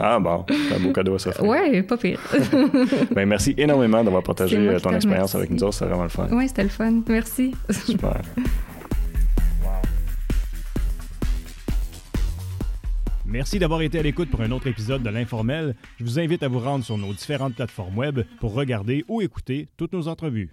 ah bon, c'est un beau cadeau à ça. Ouais, pas pire. ben, merci énormément d'avoir partagé euh, ton expérience avec nous autres. C'était vraiment le fun. Oui, c'était le fun. Merci. Super. Merci d'avoir été à l'écoute pour un autre épisode de l'Informel. Je vous invite à vous rendre sur nos différentes plateformes web pour regarder ou écouter toutes nos entrevues.